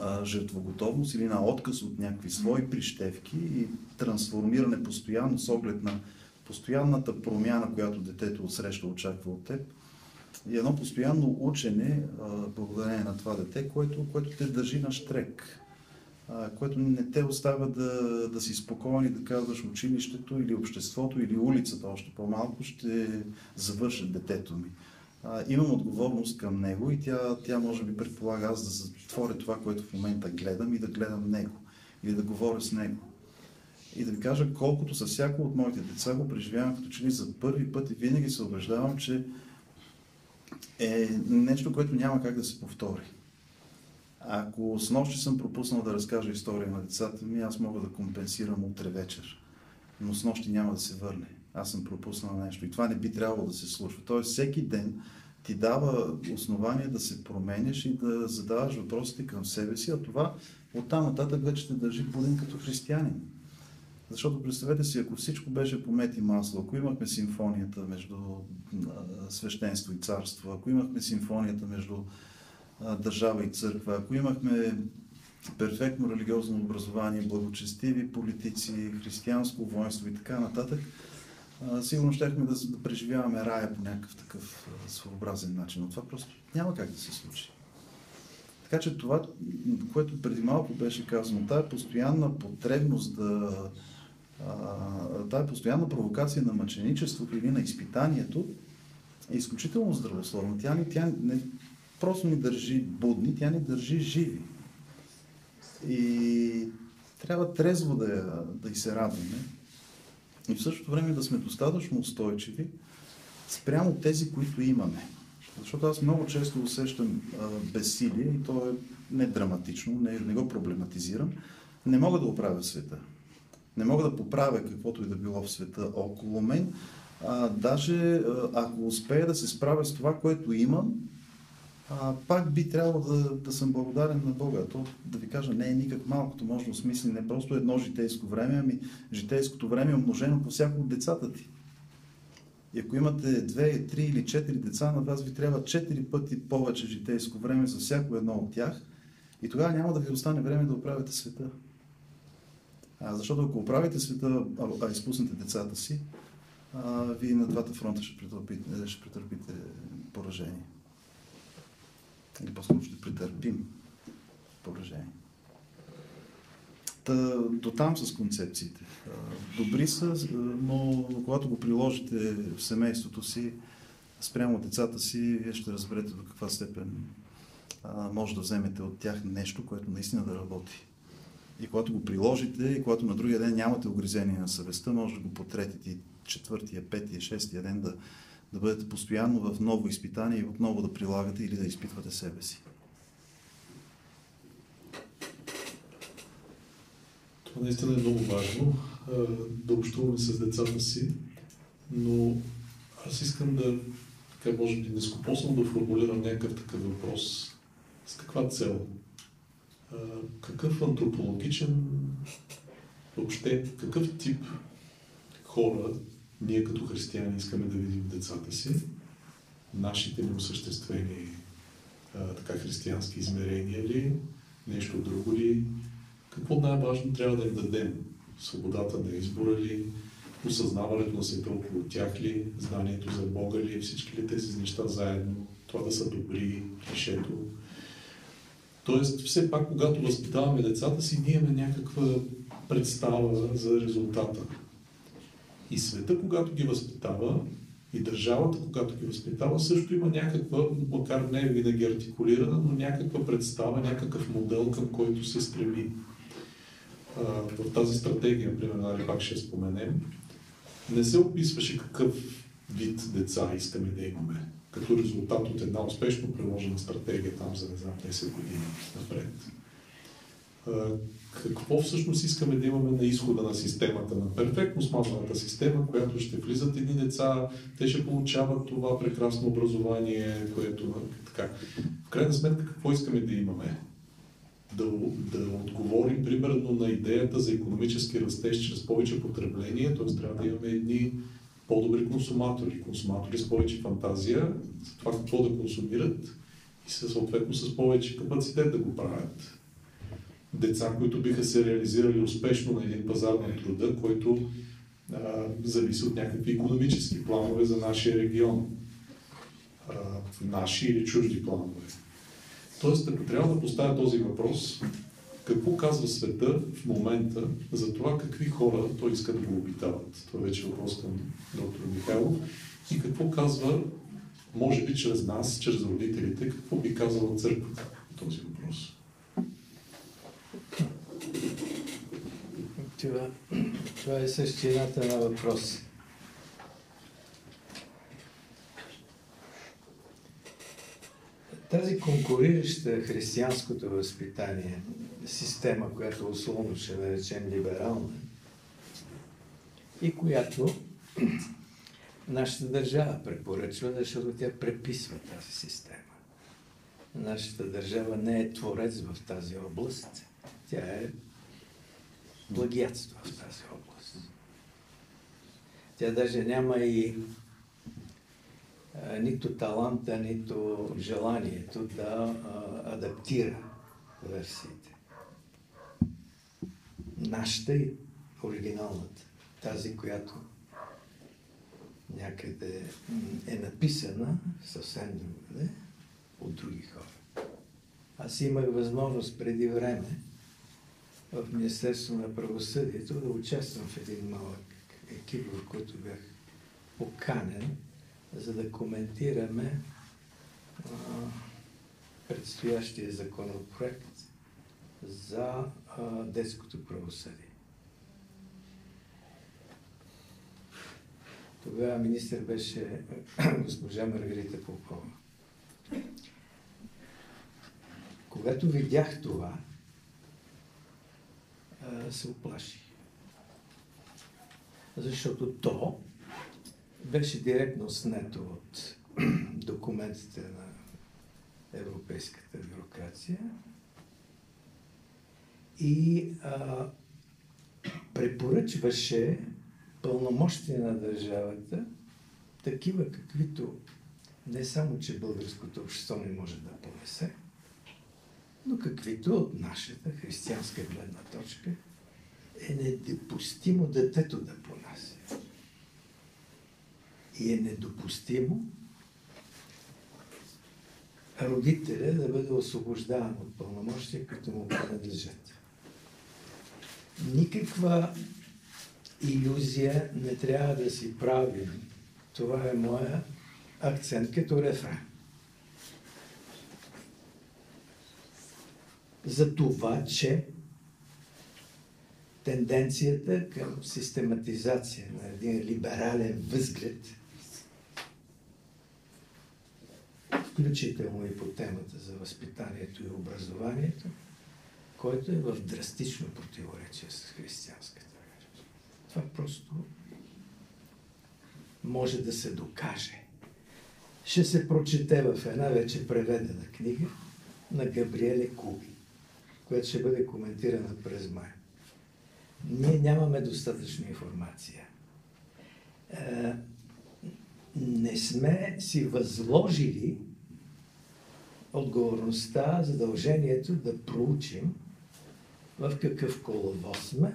Speaker 6: а, жертвоготовност или на отказ от някакви свои прищевки и трансформиране постоянно с оглед на постоянната промяна, която детето отсреща очаква от теб и едно постоянно учене, благодарение на това дете, което, което те държи на штрек, което не те оставя да, да си спокоен и да казваш училището или обществото или улицата още по-малко ще завършат детето ми. Имам отговорност към него и тя, тя може би предполага аз да затворя това, което в момента гледам и да гледам него или да говоря с него. И да ви кажа, колкото със всяко от моите деца го преживявам като че ли за първи път и винаги се убеждавам, че е нещо, което няма как да се повтори. Ако с нощи съм пропуснал да разкажа история на децата ми, аз мога да компенсирам утре вечер. Но с нощи няма да се върне. Аз съм пропуснал нещо. И това не би трябвало да се случва. Тоест, всеки ден ти дава основание да се променяш и да задаваш въпросите към себе си, а това оттам нататък вече те държи буден като християнин. Защото представете си, ако всичко беше по мет и масло, ако имахме симфонията между свещенство и царство, ако имахме симфонията между държава и църква, ако имахме перфектно религиозно образование, благочестиви политици, християнско воинство и така нататък, сигурно щехме да, да преживяваме рая по някакъв такъв своеобразен начин. Но това просто няма как да се случи. Така че това, което преди малко беше казано, тая постоянна потребност да, тази постоянна провокация на мъченичеството или на изпитанието е изключително здравословна. Тя, ни, тя не просто ни държи будни, тя ни държи живи. И трябва трезво да, да и се радваме. И в същото време да сме достатъчно устойчиви спрямо тези, които имаме. Защото аз много често усещам а, безсилие и то е не драматично, не, не го проблематизирам. Не мога да оправя света. Не мога да поправя каквото и да било в света около мен. А, даже ако успея да се справя с това, което имам, а, пак би трябвало да, да съм благодарен на Бога. То, да ви кажа, не е никак малкото, може да осмисли не просто едно житейско време, ами житейското време е умножено по всяко от децата ти. И ако имате две, три или четири деца, на вас ви трябва четири пъти повече житейско време за всяко едно от тях. И тогава няма да ви остане време да оправите света. А, защото ако оправите света, а, а изпуснете децата си, а, вие на двата фронта ще претърпите, ще претърпите поражение. По-скоро ще претърпим поражение. Та, до там с концепциите. Добри са, но когато го приложите в семейството си, спрямо децата си, вие ще разберете до каква степен може да вземете от тях нещо, което наистина да работи. И когато го приложите, и когато на другия ден нямате огризение на съвестта, може да го потретите и четвъртия, петия, шестия ден да, да бъдете постоянно в ново изпитание и отново да прилагате или да изпитвате себе си.
Speaker 4: Това наистина е много важно. Да общуваме с децата си, но аз искам да, така може би нескопосно да формулирам някакъв такъв въпрос. С каква цел? какъв антропологичен, въобще какъв тип хора ние като християни искаме да видим децата си, нашите неосъществени така християнски измерения ли, нещо друго ли, какво най-важно трябва да им дадем? Свободата на избора ли, осъзнаването на света около тях ли, знанието за Бога ли, всички ли тези неща заедно, това да са добри, клишето, Тоест, все пак, когато възпитаваме децата си, ние имаме някаква представа за резултата. И света, когато ги възпитава, И държавата, когато ги възпитава, също има някаква, макар не винаги артикулирана, но някаква представа, някакъв модел, към който се стреми. В тази стратегия, например, нали, пак ще споменем, не се описваше какъв вид деца искаме да имаме, като резултат от една успешно приложена стратегия там за, не знам, 10 години напред какво всъщност искаме да имаме на изхода на системата, на перфектно смазаната система, която ще влизат едни деца, те ще получават това прекрасно образование, което така. В крайна сметка какво искаме да имаме? Да, да отговорим примерно на идеята за економически растеж чрез повече потребление, т.е. трябва да имаме едни по-добри консуматори, консуматори с повече фантазия за това какво да консумират и съответно с повече капацитет да го правят деца, които биха се реализирали успешно на един пазар на труда, който а, зависи от някакви економически планове за нашия регион. А, наши или чужди планове. Тоест, ако трябва да поставя този въпрос, какво казва света в момента за това какви хора той иска да го обитават? Това вече е въпрос към доктор Михайлов. И какво казва, може би чрез нас, чрез родителите, какво би казала църквата този въпрос?
Speaker 5: Това, това е същината на въпрос. Тази конкурираща християнското възпитание, система, която условно ще наречем либерална, и която нашата държава препоръчва, защото тя преписва тази система. Нашата държава не е творец в тази област. Тя е плагиатство в тази област. Тя даже няма и а, нито таланта, нито желанието да а, адаптира версиите. Нашата и оригиналната, тази, която някъде е написана съвсем другаде от други хора. Аз имах възможност преди време в Министерство на правосъдието да участвам в един малък екип, в който бях поканен, за да коментираме а, предстоящия законопроект за а, детското правосъдие. Тогава министър беше госпожа Маргарита Попова. Когато видях това, се оплаши. Защото то беше директно снето от документите на европейската бюрокрация и а, препоръчваше пълномощия на държавата, такива каквито не само, че българското общество не може да понесе, но каквито от нашата християнска гледна точка е недопустимо детето да понася. И е недопустимо родителя да бъде освобождаван от пълномощия, които му принадлежат. Никаква иллюзия не трябва да си правим. Това е моя акцент като рефрен. За това, че тенденцията към систематизация на един либерален възглед, включително и по темата за възпитанието и образованието, който е в драстично противоречие с християнската вера. Това просто може да се докаже. Ще се прочете в една вече преведена книга на Габриеле Куби която ще бъде коментирана през май. Ние нямаме достатъчно информация. Е, не сме си възложили отговорността, задължението да проучим в какъв коловоз сме,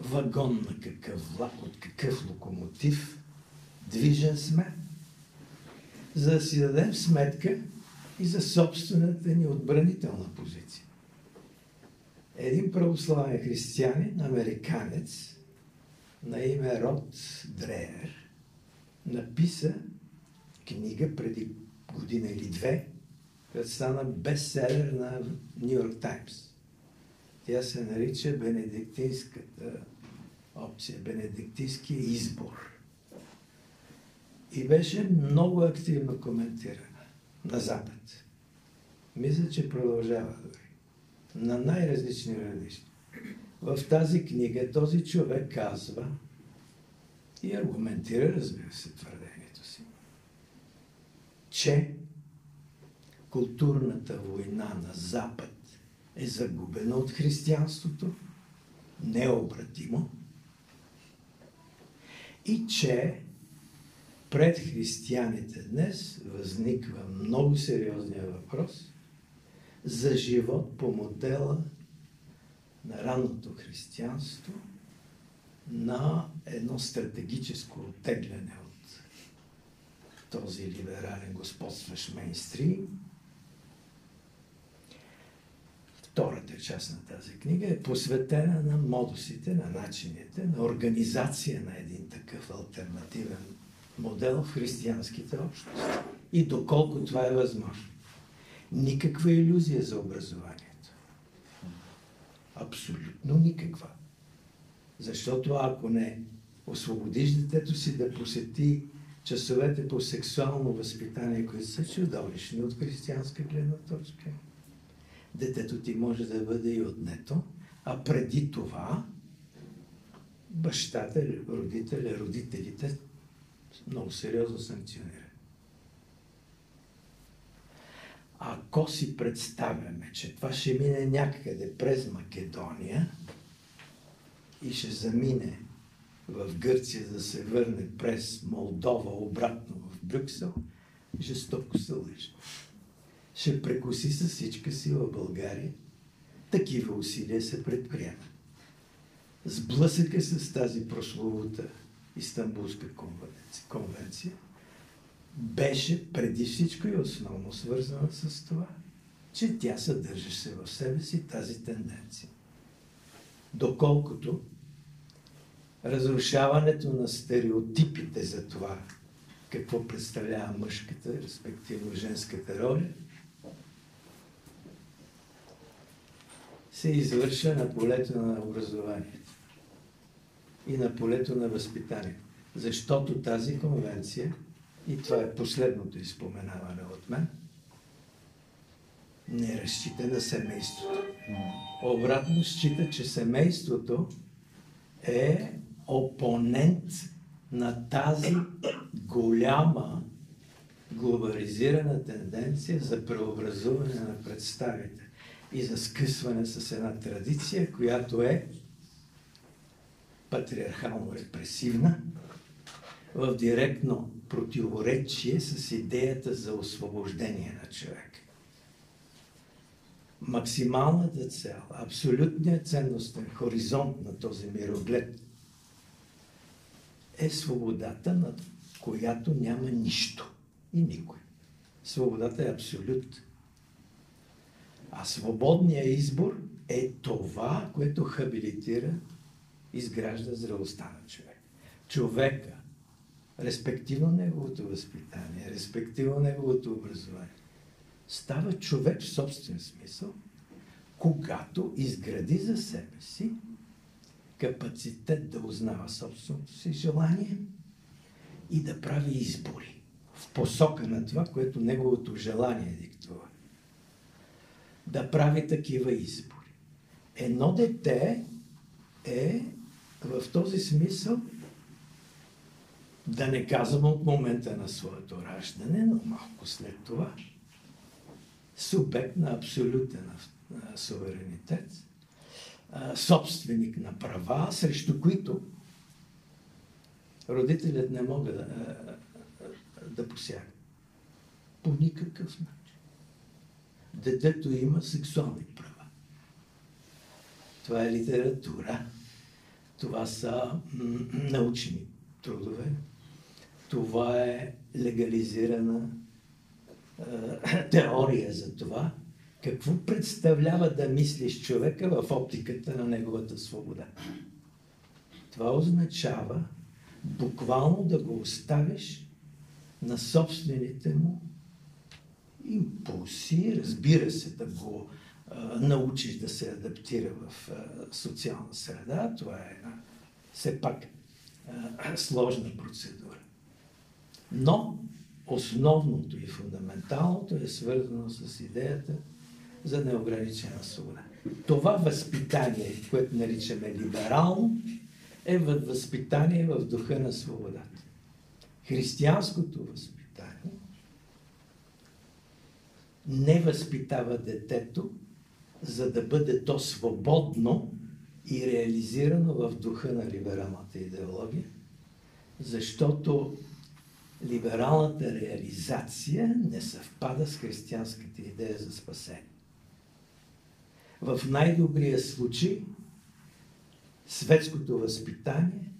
Speaker 5: вагон на какъв влак, от какъв локомотив движен сме, за да си дадем сметка и за собствената ни отбранителна позиция. Един православен християнин, американец, на име Род Дреер, написа книга преди година или две, която стана бестселер на Нью Йорк Таймс. Тя се нарича Бенедиктинската опция, Бенедиктинския избор. И беше много активно коментирана на Запад. Мисля, че продължава. На най-различни равнища. В тази книга този човек казва и аргументира, разбира се, твърдението си, че културната война на Запад е загубена от християнството, необратимо, и че пред християните днес възниква много сериозния въпрос за живот по модела на ранното християнство на едно стратегическо оттегляне от този либерален господстващ мейнстрим. Втората част на тази книга е посветена на модусите, на начините, на организация на един такъв альтернативен модел в християнските общности. И доколко това е възможно. Никаква иллюзия за образованието. Абсолютно никаква. Защото ако не освободиш детето си да посети часовете по сексуално възпитание, които са чудовищни от християнска гледна точка, детето ти може да бъде и отнето, а преди това бащата, родителя, родителите много сериозно санкционира. Ако си представяме, че това ще мине някъде през Македония и ще замине в Гърция да се върне през Молдова обратно в Брюксел, жестоко се лъжи. Ще прекуси с всичка сила България. Такива усилия се предприемат. Сблъсъка с тази прословута Истанбулска конвенция, конвенция беше преди всичко и основно свързана с това, че тя съдържаше в себе си тази тенденция. Доколкото разрушаването на стереотипите за това, какво представлява мъжката, респективно женската роля, се извърша на полето на образованието и на полето на възпитанието. Защото тази конвенция, и това е последното изпоменаване от мен, не разчита на семейството. Обратно счита, че семейството е опонент на тази голяма глобализирана тенденция за преобразуване на представите и за скъсване с една традиция, която е патриархално-репресивна, в директно противоречие с идеята за освобождение на човек. Максималната цел, абсолютният ценностен хоризонт на този мироглед е свободата, над която няма нищо и никой. Свободата е абсолют. А свободният избор е това, което хабилитира изгражда зрелостта на човек. Човека, респективно неговото възпитание, респективно неговото образование, става човек в собствен смисъл, когато изгради за себе си капацитет да узнава собственото си желание и да прави избори в посока на това, което неговото желание диктува. Да прави такива избори. Едно дете е в този смисъл, да не казвам от момента на своето раждане, но малко след това, субект на абсолютен суверенитет, собственик на права, срещу които родителят не може да, да посяга. По никакъв начин. Детето има сексуални права. Това е литература. Това са научни трудове. Това е легализирана теория за това, какво представлява да мислиш човека в оптиката на неговата свобода. Това означава буквално да го оставиш на собствените му импулси, разбира се, да го а, научиш да се адаптира в а, социална среда. Това е една все пак а, сложна процедура. Но основното и фундаменталното е свързано с идеята за неограничена свобода. Това възпитание, което наричаме либерално, е възпитание в духа на свободата. Християнското възпитание не възпитава детето, за да бъде то свободно и реализирано в духа на либералната идеология, защото либералната реализация не съвпада с християнската идея за спасение. В най-добрия случай светското възпитание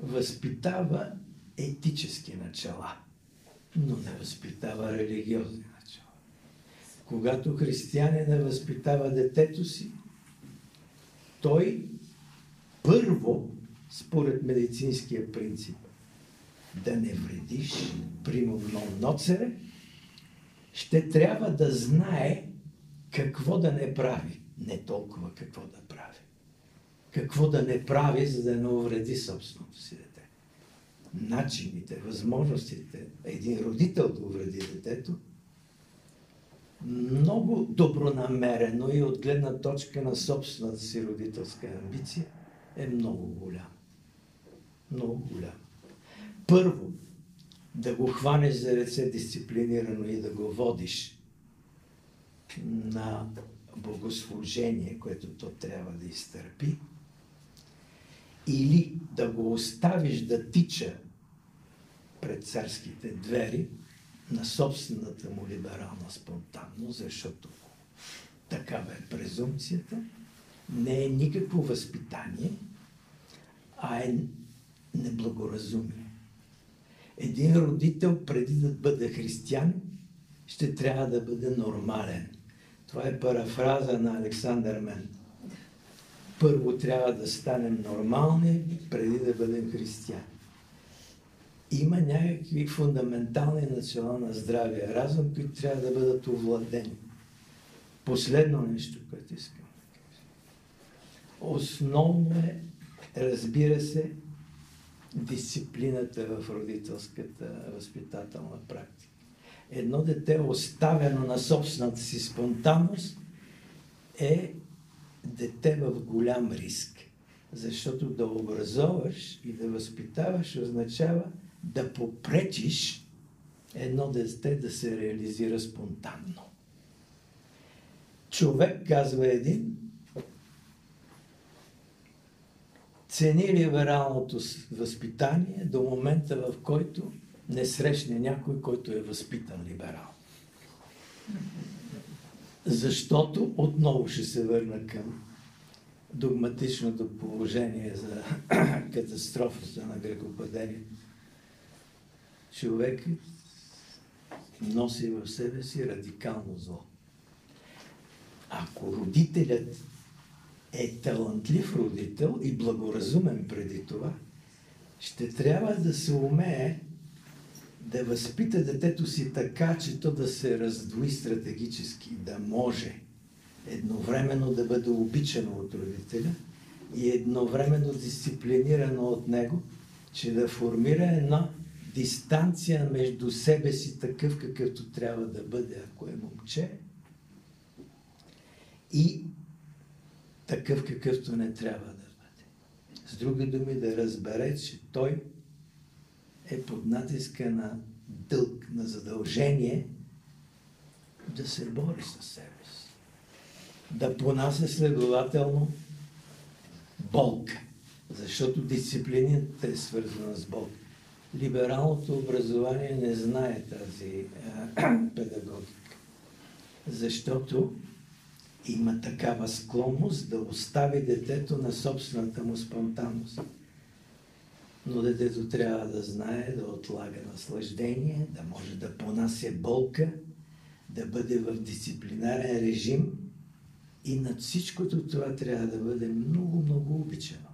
Speaker 5: възпитава етически начала, но не възпитава религиозни начала. Когато християнина възпитава детето си, той първо, според медицинския принцип, да не вредиш, примерно ноцере, ще трябва да знае какво да не прави, не толкова какво да прави. Какво да не прави, за да не увреди собственото си дете. Начините, възможностите един родител да увреди детето, много добронамерено и от гледна точка на собствената си родителска амбиция е много голям. Много голям. Първо, да го хванеш за ръце дисциплинирано и да го водиш на богослужение, което то трябва да изтърпи, или да го оставиш да тича пред царските двери на собствената му либерална спонтанност, защото такава е презумцията, не е никакво възпитание, а е неблагоразумие. Един родител, преди да бъде християн, ще трябва да бъде нормален. Това е парафраза на Александър Мен. Първо трябва да станем нормални, преди да бъдем християни. Има някакви фундаментални начала на здравия разум, които трябва да бъдат овладени. Последно нещо, което искам да кажа. Основно е, разбира се, дисциплината в родителската възпитателна практика. Едно дете, оставено на собствената си спонтанност, е дете в голям риск. Защото да образоваш и да възпитаваш означава да попречиш едно дете да се реализира спонтанно. Човек, казва един, цени либералното възпитание до момента, в който не срещне някой, който е възпитан либерал. Защото отново ще се върна към догматичното положение за катастрофата на грекопадението. Човек носи в себе си радикално зло. Ако родителят е талантлив родител и благоразумен преди това, ще трябва да се умее да възпита детето си така, че то да се раздвои стратегически, да може едновременно да бъде обичано от родителя и едновременно дисциплинирано от него, че да формира една дистанция между себе си такъв, какъвто трябва да бъде, ако е момче, и такъв, какъвто не трябва да бъде. С други думи, да разбере, че той е под натиска на дълг, на задължение да се бори с себе си. Да понася следователно болка. Защото дисциплината е свързана с болка. Либералното образование не знае тази педагогика. Защото има такава склонност да остави детето на собствената му спонтанност. Но детето трябва да знае да отлага наслаждение, да може да понася болка, да бъде в дисциплинарен режим и над всичкото това трябва да бъде много, много обичано.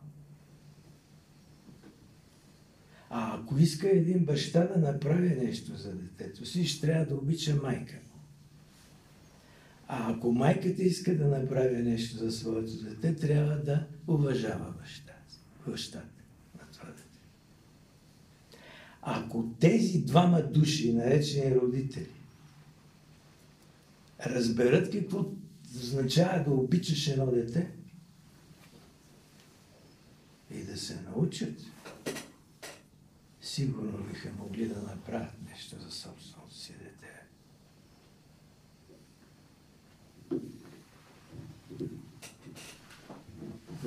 Speaker 5: Ако иска един баща да направи нещо за детето си, ще трябва да обича майка. А ако майката иска да направи нещо за своето дете, трябва да уважава баща, бащата на това дете. Ако тези двама души, наречени родители, разберат какво означава да обичаш едно дете и да се научат, сигурно биха могли да направят нещо за собственото си дете.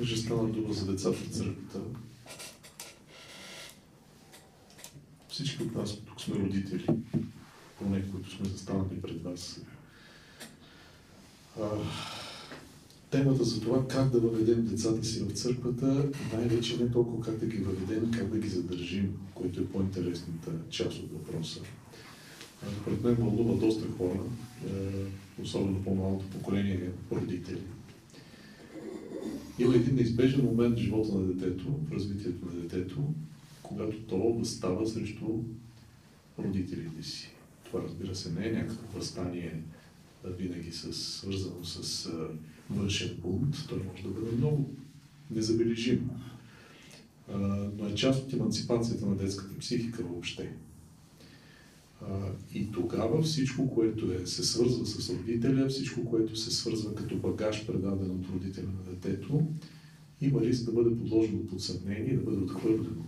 Speaker 4: Понеже стана дума за децата в църквата, всички от нас тук сме родители, поне които сме застанали пред вас. А, темата за това как да въведем децата си в църквата, най-вече не толкова как да ги въведем, как да ги задържим, което е по-интересната част от въпроса. Пред мен вълнува доста хора, особено по-малото поколение родители. Има един неизбежен момент в живота на детето, в развитието на детето, когато то възстава срещу родителите си. Това разбира се не е някакво възстание винаги с, свързано с а, външен бунт. Той може да бъде много незабележим. Но е част от емансипацията на детската психика въобще. И тогава всичко, което е, се свързва с родителя, всичко, което се свързва като багаж, предаден от родителя на детето, има риск да бъде подложено под съмнение, да бъде отхвърлено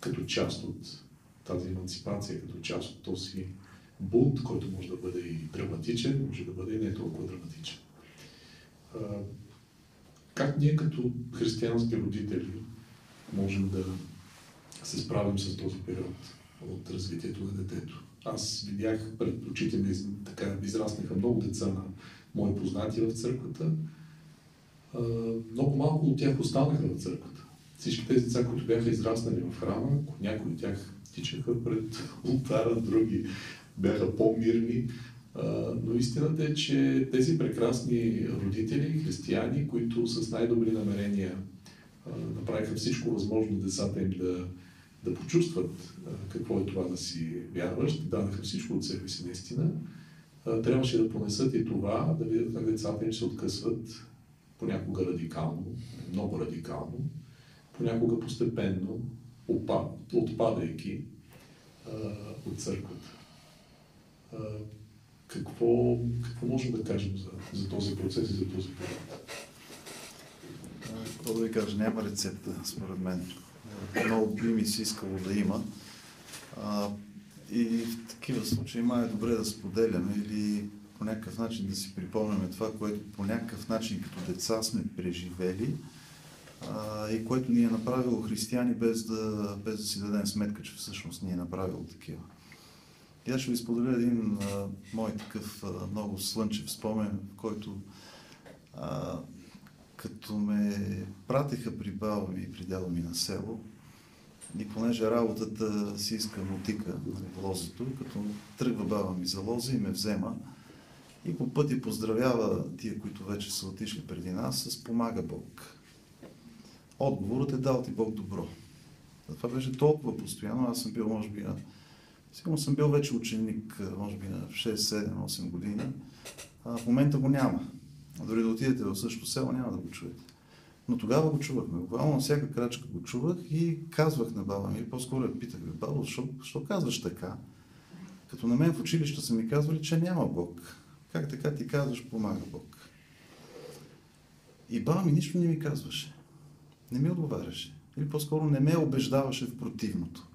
Speaker 4: като част от тази емансипация, като част от този бунт, който може да бъде и драматичен, може да бъде и не толкова драматичен. Как ние като християнски родители можем да се справим с този период от развитието на детето? Аз видях пред очите ми, така израснаха много деца на мои познати в църквата. А, много малко от тях останаха в църквата. Всички тези деца, които бяха израснали в храма, някои от тях тичаха пред ултара, други бяха по-мирни. Но истината е, че тези прекрасни родители, християни, които с най-добри намерения направиха всичко възможно децата им да, да почувстват какво е това да си вярваш, дадаха всичко от себе си наистина, трябваше да понесат и това, да видят как децата им се откъсват понякога радикално, много радикално, понякога постепенно, отпадайки от църквата какво, какво можем да кажем за, за този процес и за този период?
Speaker 6: Какво да ви кажа, няма рецепта, според мен. Много би ми се искало да има. А, и в такива случаи май е добре да споделяме или по някакъв начин да си припомняме това, което по някакъв начин като деца сме преживели а, и което ни е направило християни без да, без да си дадем сметка, че всъщност ни е направило такива. И аз ще ви споделя един а, мой такъв а, много слънчев спомен, в който а, като ме пратиха при баба ми и при дядо ми на село, и понеже работата си иска мотика нали, лозето, като тръгва баба ми за лози и ме взема и по пъти поздравява тия, които вече са отишли преди нас, с помага Бог. Отговорът е дал ти Бог добро. Това беше толкова постоянно, аз съм бил може би на Сигурно съм бил вече ученик, може би на 6, 7, 8 години. А в момента го няма. Дори да отидете в същото село, няма да го чуете. Но тогава го чувахме. Буквално на всяка крачка го чувах и казвах на баба ми, по-скоро я питах, баба, защо, защо казваш така? Като на мен в училище са ми казвали, че няма Бог. Как така ти казваш, помага Бог? И баба ми нищо не ми казваше. Не ми отговаряше. Или по-скоро не ме убеждаваше в противното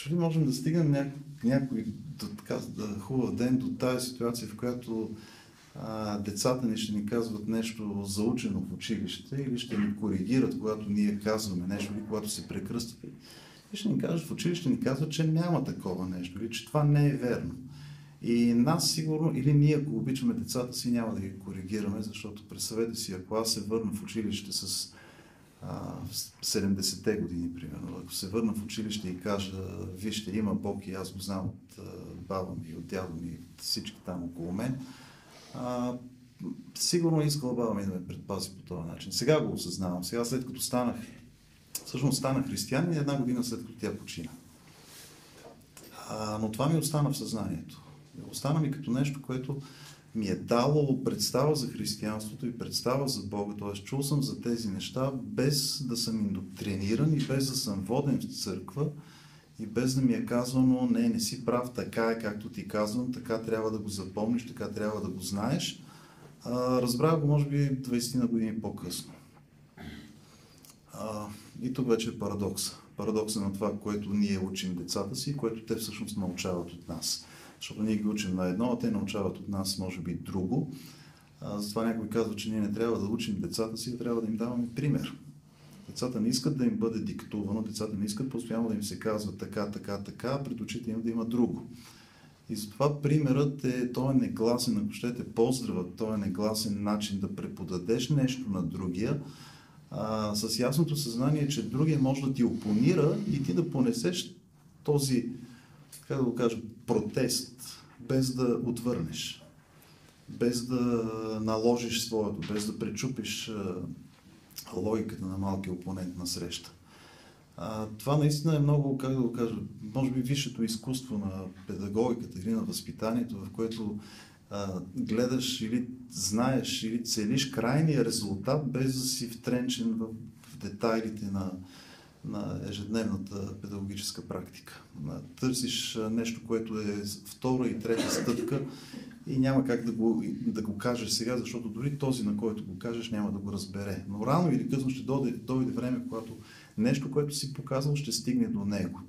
Speaker 6: че ли можем да стигнем няко, някой до, така, да, хубав ден до тази ситуация, в която децата ни ще ни казват нещо заучено в училище или ще ни коригират, когато ние казваме нещо или когато се прекръстваме. И ще ни кажат в училище, ни казват, че няма такова нещо или че това не е верно. И нас сигурно, или ние, ако обичаме децата си, няма да ги коригираме, защото представете си, ако аз се върна в училище с в 70-те години, примерно. Ако се върна в училище и кажа, вижте, има Бог и аз го знам от баба ми, от дядо ми, от всички там около мен, а, сигурно искала баба ми да ме предпази по този начин. Сега го осъзнавам. Сега след като станах, всъщност станах християнин една година след като тя почина. А, но това ми остана в съзнанието. Остана ми като нещо, което ми е дало представа за християнството и представа за Бога. Т.е. чул съм за тези неща без да съм индоктриниран и без да съм воден в църква и без да ми е казвано, не, не си прав, така е както ти казвам, така трябва да го запомниш, така трябва да го знаеш. А, разбрах го, може би, 20 на години по-късно. А, и тук вече е парадокса. Парадокса на това, което ние учим децата си, което те всъщност научават от нас. Защото ние ги учим на едно, а те научават от нас, може би, друго. А, затова някой казва, че ние не трябва да учим децата си, а трябва да им даваме пример. Децата не искат да им бъде диктувано, децата не искат постоянно да им се казва така, така, така, пред очите им да има друго. И затова примерът е, той е негласен, ако щете поздравът, той е негласен начин да преподадеш нещо на другия, а, с ясното съзнание, че другия може да ти опонира и ти да понесеш този, как да го кажа, протест, без да отвърнеш, без да наложиш своето, без да пречупиш логиката на малкия опонент на среща. А, това наистина е много, как да го кажа, може би висшето изкуство на педагогиката или на възпитанието, в което а, гледаш или знаеш или целиш крайния резултат, без да си втренчен в, в детайлите на, на ежедневната педагогическа практика. Търсиш нещо, което е втора и трета стъпка и няма как да го, да го кажеш сега, защото дори този, на който го кажеш, няма да го разбере. Но рано или късно ще дойде, дойде време, когато нещо, което си показал, ще стигне до него.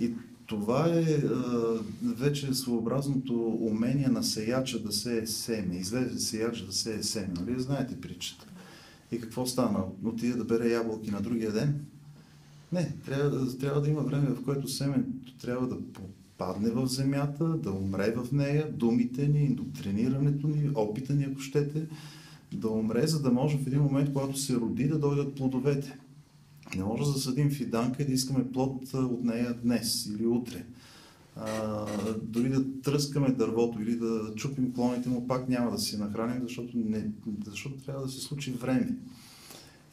Speaker 6: И това е а, вече своеобразното умение на сеяча да се е семе. Излезе сеяч да се е семе. Нали знаете притчата? И какво стана? Отиде да бере ябълки на другия ден? Не, трябва, трябва да има време, в което семето трябва да падне в земята, да умре в нея, думите ни, индоктринирането ни, опита ни, ако щете, да умре, за да може в един момент, когато се роди, да дойдат плодовете. Не може да засадим фиданка и да искаме плод от нея днес или утре. А, дори да тръскаме дървото или да чупим клоните му, пак няма да си нахраним, защото, не, защото трябва да се случи време.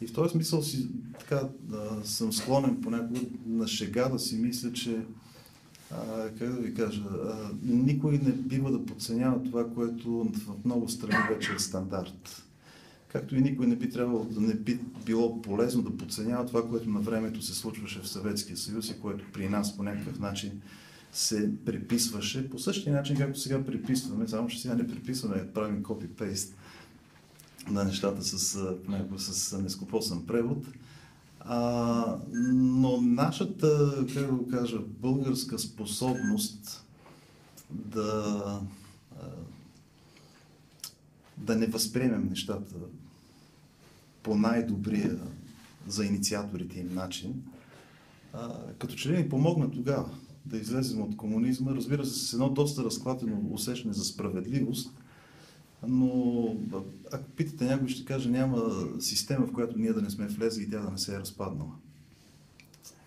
Speaker 6: И в този смисъл си, така, да, съм склонен понякога на шега да си мисля, че как да ви кажа, никой не бива да подценява това, което в много страни вече е стандарт. Както и никой не би трябвало да не би било полезно да подценява това, което на времето се случваше в Съветския съюз и което при нас по някакъв начин се приписваше по същия начин, както сега приписваме, само че сега не приписваме, правим копи-пейст на нещата с, с нескопосан превод. А, но нашата, как да го кажа, българска способност да, да не възприемем нещата по най-добрия за инициаторите им начин, а, като че ли ни помогна тогава да излезем от комунизма, разбира се, с едно доста разклатено усещане за справедливост, но ако питате някой, ще каже, няма система, в която ние да не сме влезли и тя да не се е разпаднала.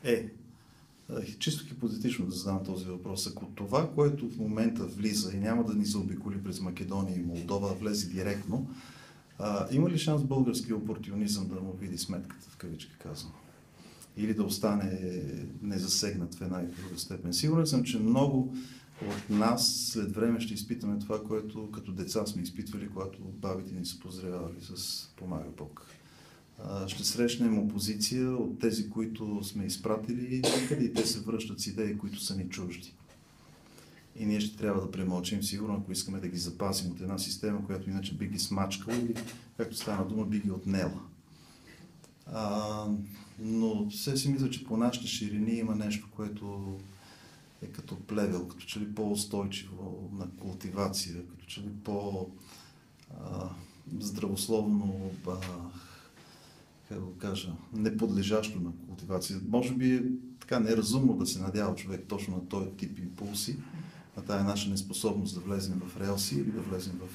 Speaker 6: Е, чисто хипотетично да задам този въпрос. Ако това, което в момента влиза и няма да ни заобиколи през Македония и Молдова, влезе директно, а, има ли шанс български опортунизъм да му види сметката, в кавички казвам? Или да остане незасегнат в една и друга степен? Сигурен съм, че много от нас след време ще изпитаме това, което като деца сме изпитвали, когато бабите ни са поздравявали с помага Бог. Ще срещнем опозиция от тези, които сме изпратили и те се връщат с идеи, които са ни чужди. И ние ще трябва да премълчим, сигурно, ако искаме да ги запазим от една система, която иначе би ги смачкала или, както стана дума, би ги отнела. А, но все си мисля, че по нашите ширини има нещо, което е като плевел, като че ли по-устойчиво на култивация, като че ли по-здравословно, как да кажа, неподлежащо на култивация. Може би е така неразумно да се надява човек точно на този тип импулси, на тая наша неспособност да влезем в релси или да влезем в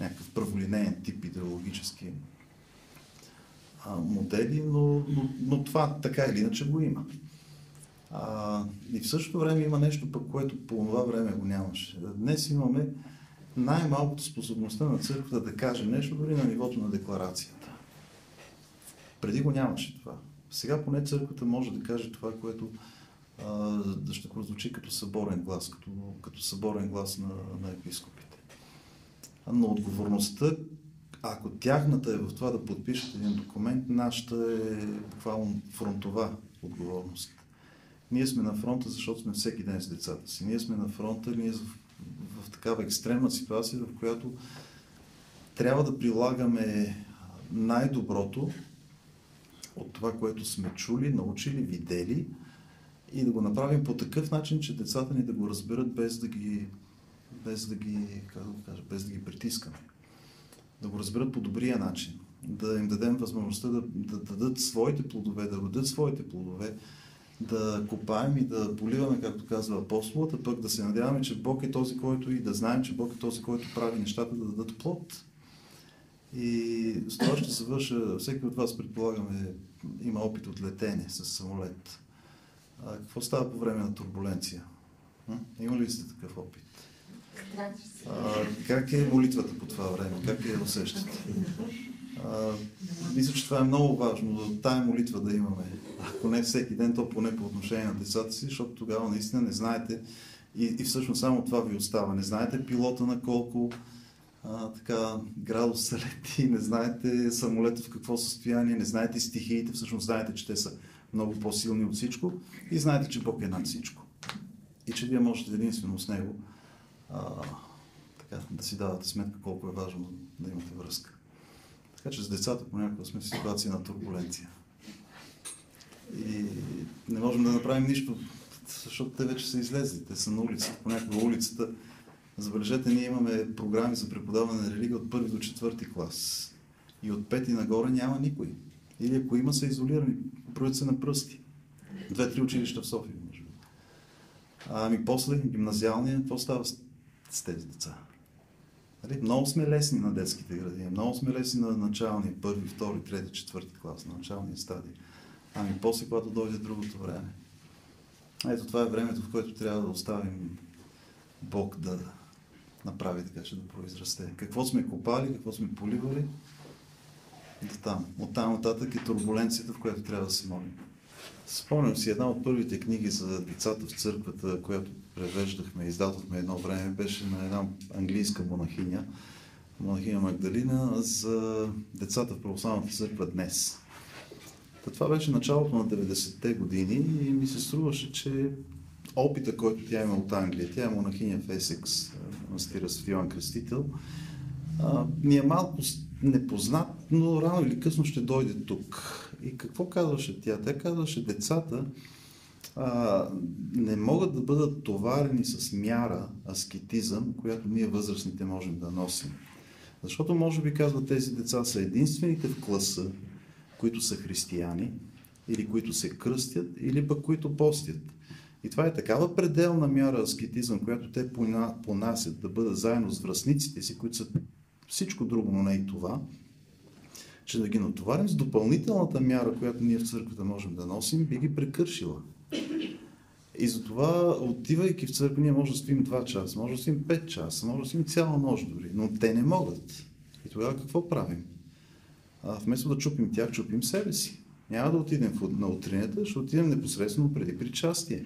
Speaker 6: някакъв праволинейен тип идеологически модели, но, но, но това така или иначе го има. А, и в същото време има нещо, пък, което по това време го нямаше. Днес имаме най-малкото способността на църквата да каже нещо дори на нивото на декларацията. Преди го нямаше това. Сега поне църквата може да каже това, което да ще прозвучи като съборен глас, като, като съборен глас на, на епископите. Но отговорността, ако тяхната е в това да подпишат един документ, нашата е буквално фронтова отговорност. Ние сме на фронта, защото сме всеки ден с децата си. Ние сме на фронта, ние в, в такава екстремна ситуация, в която трябва да прилагаме най-доброто от това, което сме чули, научили, видели и да го направим по такъв начин, че децата ни да го разберат без да ги, без да ги, как да кажа, без да ги притискаме. Да го разберат по добрия начин. Да им дадем възможността да, да, да дадат своите плодове, да родят своите плодове, да копаем и да поливаме, както казва апостолът, а пък да се надяваме, че Бог е този, който и да знаем, че Бог е този, който прави нещата да дадат плод. И с това ще завърша, всеки от вас предполагаме има опит от летене с самолет. А какво става по време на турбуленция? Има ли сте такъв опит? А, как е молитвата по това време? Как я усещате? Мисля, че това е много важно, тая молитва да имаме. Ако не всеки ден, то поне по отношение на децата си, защото тогава наистина не знаете и, и всъщност само това ви остава. Не знаете пилота на колко а, така, градус са лети, не знаете самолета в какво състояние, не знаете стихиите, всъщност знаете, че те са много по-силни от всичко и знаете, че Бог е над всичко. И че вие можете единствено с Него а, така, да си давате сметка колко е важно да имате връзка. Така че с децата понякога сме в ситуация на турбуленция. И не можем да направим нищо, защото те вече са излезли, те са на улицата. Понякога улицата Забележете, ние имаме програми за преподаване на религия от първи до четвърти клас. И от пети нагоре няма никой. Или ако има, са изолирани. Броят се на пръсти. Две-три училища в София, може би. Ами после, гимназиалния, какво става с, тези деца? Нали? Много сме лесни на детските градини, много сме лесни на началния, първи, втори, трети, четвърти клас, на началния стадий. Ами после, когато дойде другото време. Ето това е времето, в което трябва да оставим Бог да направи така, че да произрасте. Какво сме копали, какво сме поливали, до там. От там нататък е турбуленцията, в която трябва да се молим. Спомням си една от първите книги за децата в църквата, която превеждахме, издадохме едно време, беше на една английска монахиня, монахиня Магдалина, за децата в православната църква днес. Та това беше началото на 90-те години и ми се струваше, че опита, който тя има от Англия, тя е монахиня в Есекс, манастира с Йоан Кръстител, ми е малко непознат, но рано или късно ще дойде тук. И какво казваше тя? Тя казваше, децата а, не могат да бъдат товарени с мяра, аскетизъм, която ние възрастните можем да носим. Защото може би казва, тези деца са единствените в класа, които са християни, или които се кръстят, или пък които постят. И това е такава пределна мяра аскетизъм, която те понасят да бъдат заедно с връзниците си, които са всичко друго, но не и това, че да ги натоварим с допълнителната мяра, която ние в църквата можем да носим, би ги прекършила. И затова, отивайки в църква, ние може да спим 2 часа, може да спим 5 часа, може да спим цяла нощ дори, но те не могат. И тогава какво правим? А, вместо да чупим тях, чупим себе си. Няма да отидем на утринята, ще отидем непосредствено преди причастие.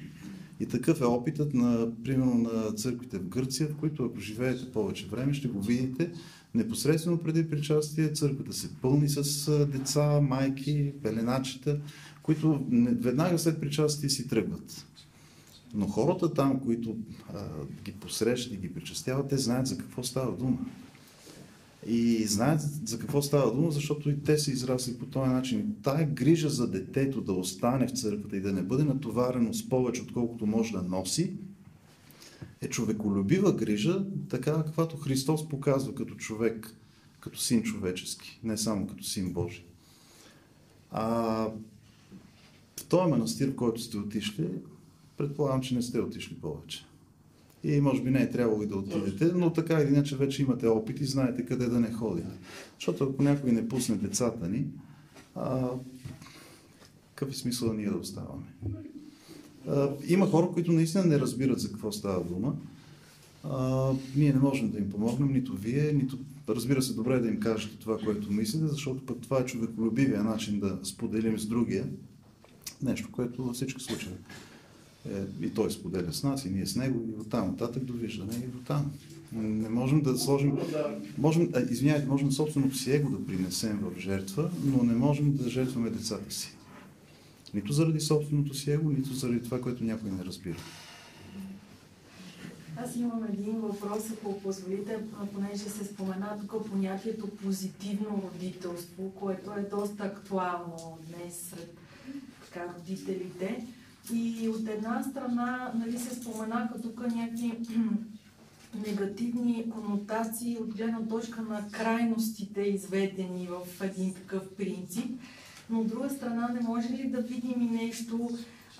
Speaker 6: И такъв е опитът на, примерно, на църквите в Гърция, в които ако живеете повече време, ще го видите непосредствено преди причастие. Църквата се пълни с деца, майки, пеленачета, които веднага след причастие си тръгват. Но хората там, които а, ги посрещат и ги причастяват, те знаят за какво става дума. И знаят за какво става дума, защото и те са израсли по този начин. Тая грижа за детето да остане в църквата и да не бъде натоварено с повече, отколкото може да носи, е човеколюбива грижа, така каквато Христос показва като човек, като син човечески, не само като син Божий. А този манастир, в който сте отишли, предполагам, че не сте отишли повече и може би не е трябвало и да отидете, но така или иначе вече имате опит и знаете къде да не ходите. Защото ако някой не пусне децата ни, а, какъв е смисъл да ние да оставаме? А, има хора, които наистина не разбират за какво става дума. А, ние не можем да им помогнем, нито вие, нито разбира се, добре е да им кажете това, което мислите, защото пък това е човеколюбивия начин да споделим с другия нещо, което във всички случаи Е, и той споделя с нас, и ние с него, и оттам нататък довиждане и до там. Не можем да сложим... Можем, извинявайте, можем собственото си его да принесем в жертва, но не можем да жертваме децата си. Нито заради собственото си его, нито заради това, което някой не разбира.
Speaker 7: Аз имам един въпрос, ако позволите, понеже се спомена тук понятието позитивно родителство, което е доста актуално днес сред така, родителите. И от една страна нали, се споменаха тук някакви негативни конотации от гледна точка на крайностите, изведени в един такъв принцип. Но от друга страна не може ли да видим и нещо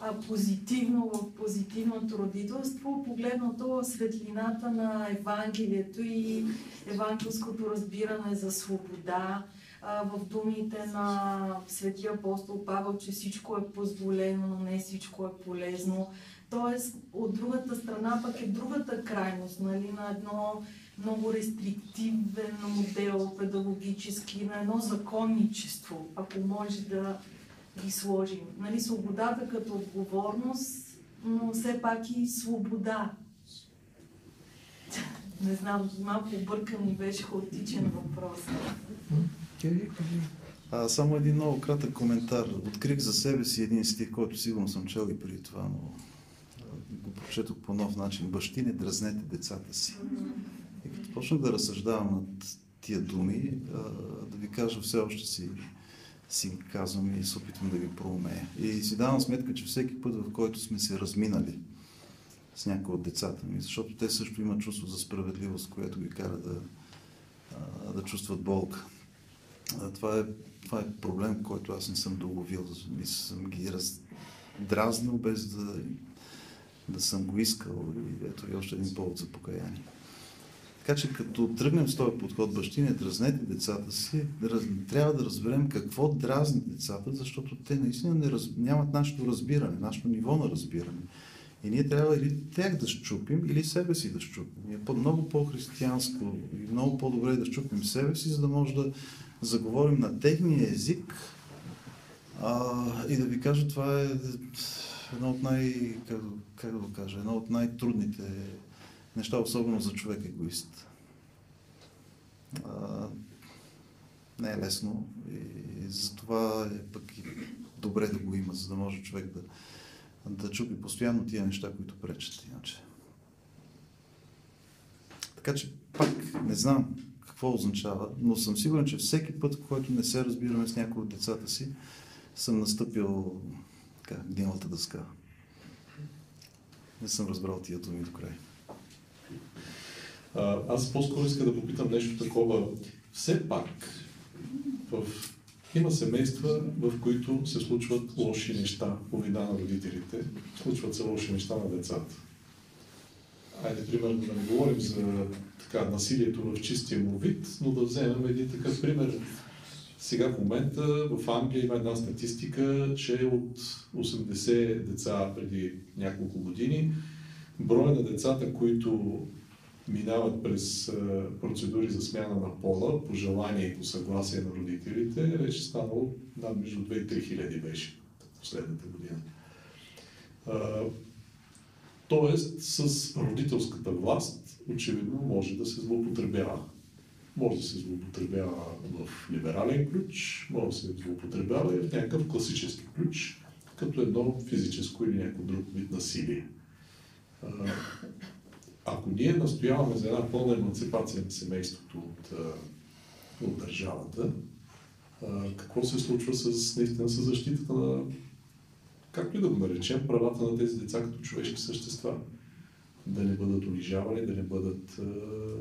Speaker 7: а, позитивно в позитивното родителство, погледнато светлината на Евангелието и евангелското разбиране за свобода, в думите на светия апостол Павел, че всичко е позволено, но не всичко е полезно. Тоест, от другата страна пък е другата крайност, нали, на едно много рестриктивен модел педагогически, на едно законничество, ако може да ги сложим. Нали, свободата като отговорност, но все пак и свобода. Не знам, малко объркан и беше хаотичен въпрос.
Speaker 6: А, само един много кратък коментар. Открих за себе си един стих, който сигурно съм чел и преди това, но го прочетох по нов начин. Бащи не дразнете децата си. И като почнах да разсъждавам над тия думи, да ви кажа, все още си, си казвам и се опитвам да ги проумея. И си давам сметка, че всеки път, в който сме се разминали с някои от децата ми, защото те също имат чувство за справедливост, което ги кара да, да чувстват болка. Това е, това е проблем, който аз не съм доловил. Не съм ги раздразнил без да, да съм го искал. И ето и още един повод за покаяние. Така че като тръгнем с този подход, бащи, не дразнете децата си, трябва да разберем какво дразни децата, защото те наистина не раз, нямат нашето разбиране, нашето ниво на разбиране. И ние трябва или тях да щупим, или себе си да щупим. И е много по-християнско и много по-добре да щупим себе си, за да може да заговорим на техния език а, и да ви кажа, това е едно от най... Как, как да го кажа? Едно от най-трудните неща, особено за човек егоист. А, не е лесно и затова е пък и добре да го има, за да може човек да, да чупи постоянно тия неща, които пречат иначе. Така че пак не знам какво означава, но съм сигурен, че всеки път, който не се разбираме с някои от децата си, съм настъпил така, гнилата дъска. Не съм разбрал тия думи до край.
Speaker 4: Аз по-скоро иска да попитам нещо такова. Все пак, в... има семейства, в които се случват лоши неща по вида на родителите, случват се лоши неща на децата. Айде, примерно, да не говорим за така, насилието в чистия му вид, но да вземем един такъв пример. Сега в момента в Англия има една статистика, че от 80 деца преди няколко години, броя на децата, които минават през процедури за смяна на пола, по желание и по съгласие на родителите, е вече станало над между 2 и 3 хиляди беше последната година. Тоест, с родителската власт, очевидно, може да се злоупотребява. Може да се злоупотребява в либерален ключ, може да се злоупотребява и в някакъв класически ключ, като едно физическо или някакво друг вид насилие. Ако ние настояваме за една пълна емансипация на семейството от, от държавата, какво се случва с, наистина с защитата на както и да го наречем, правата на тези деца като човешки същества. Да не бъдат унижавани, да не бъдат,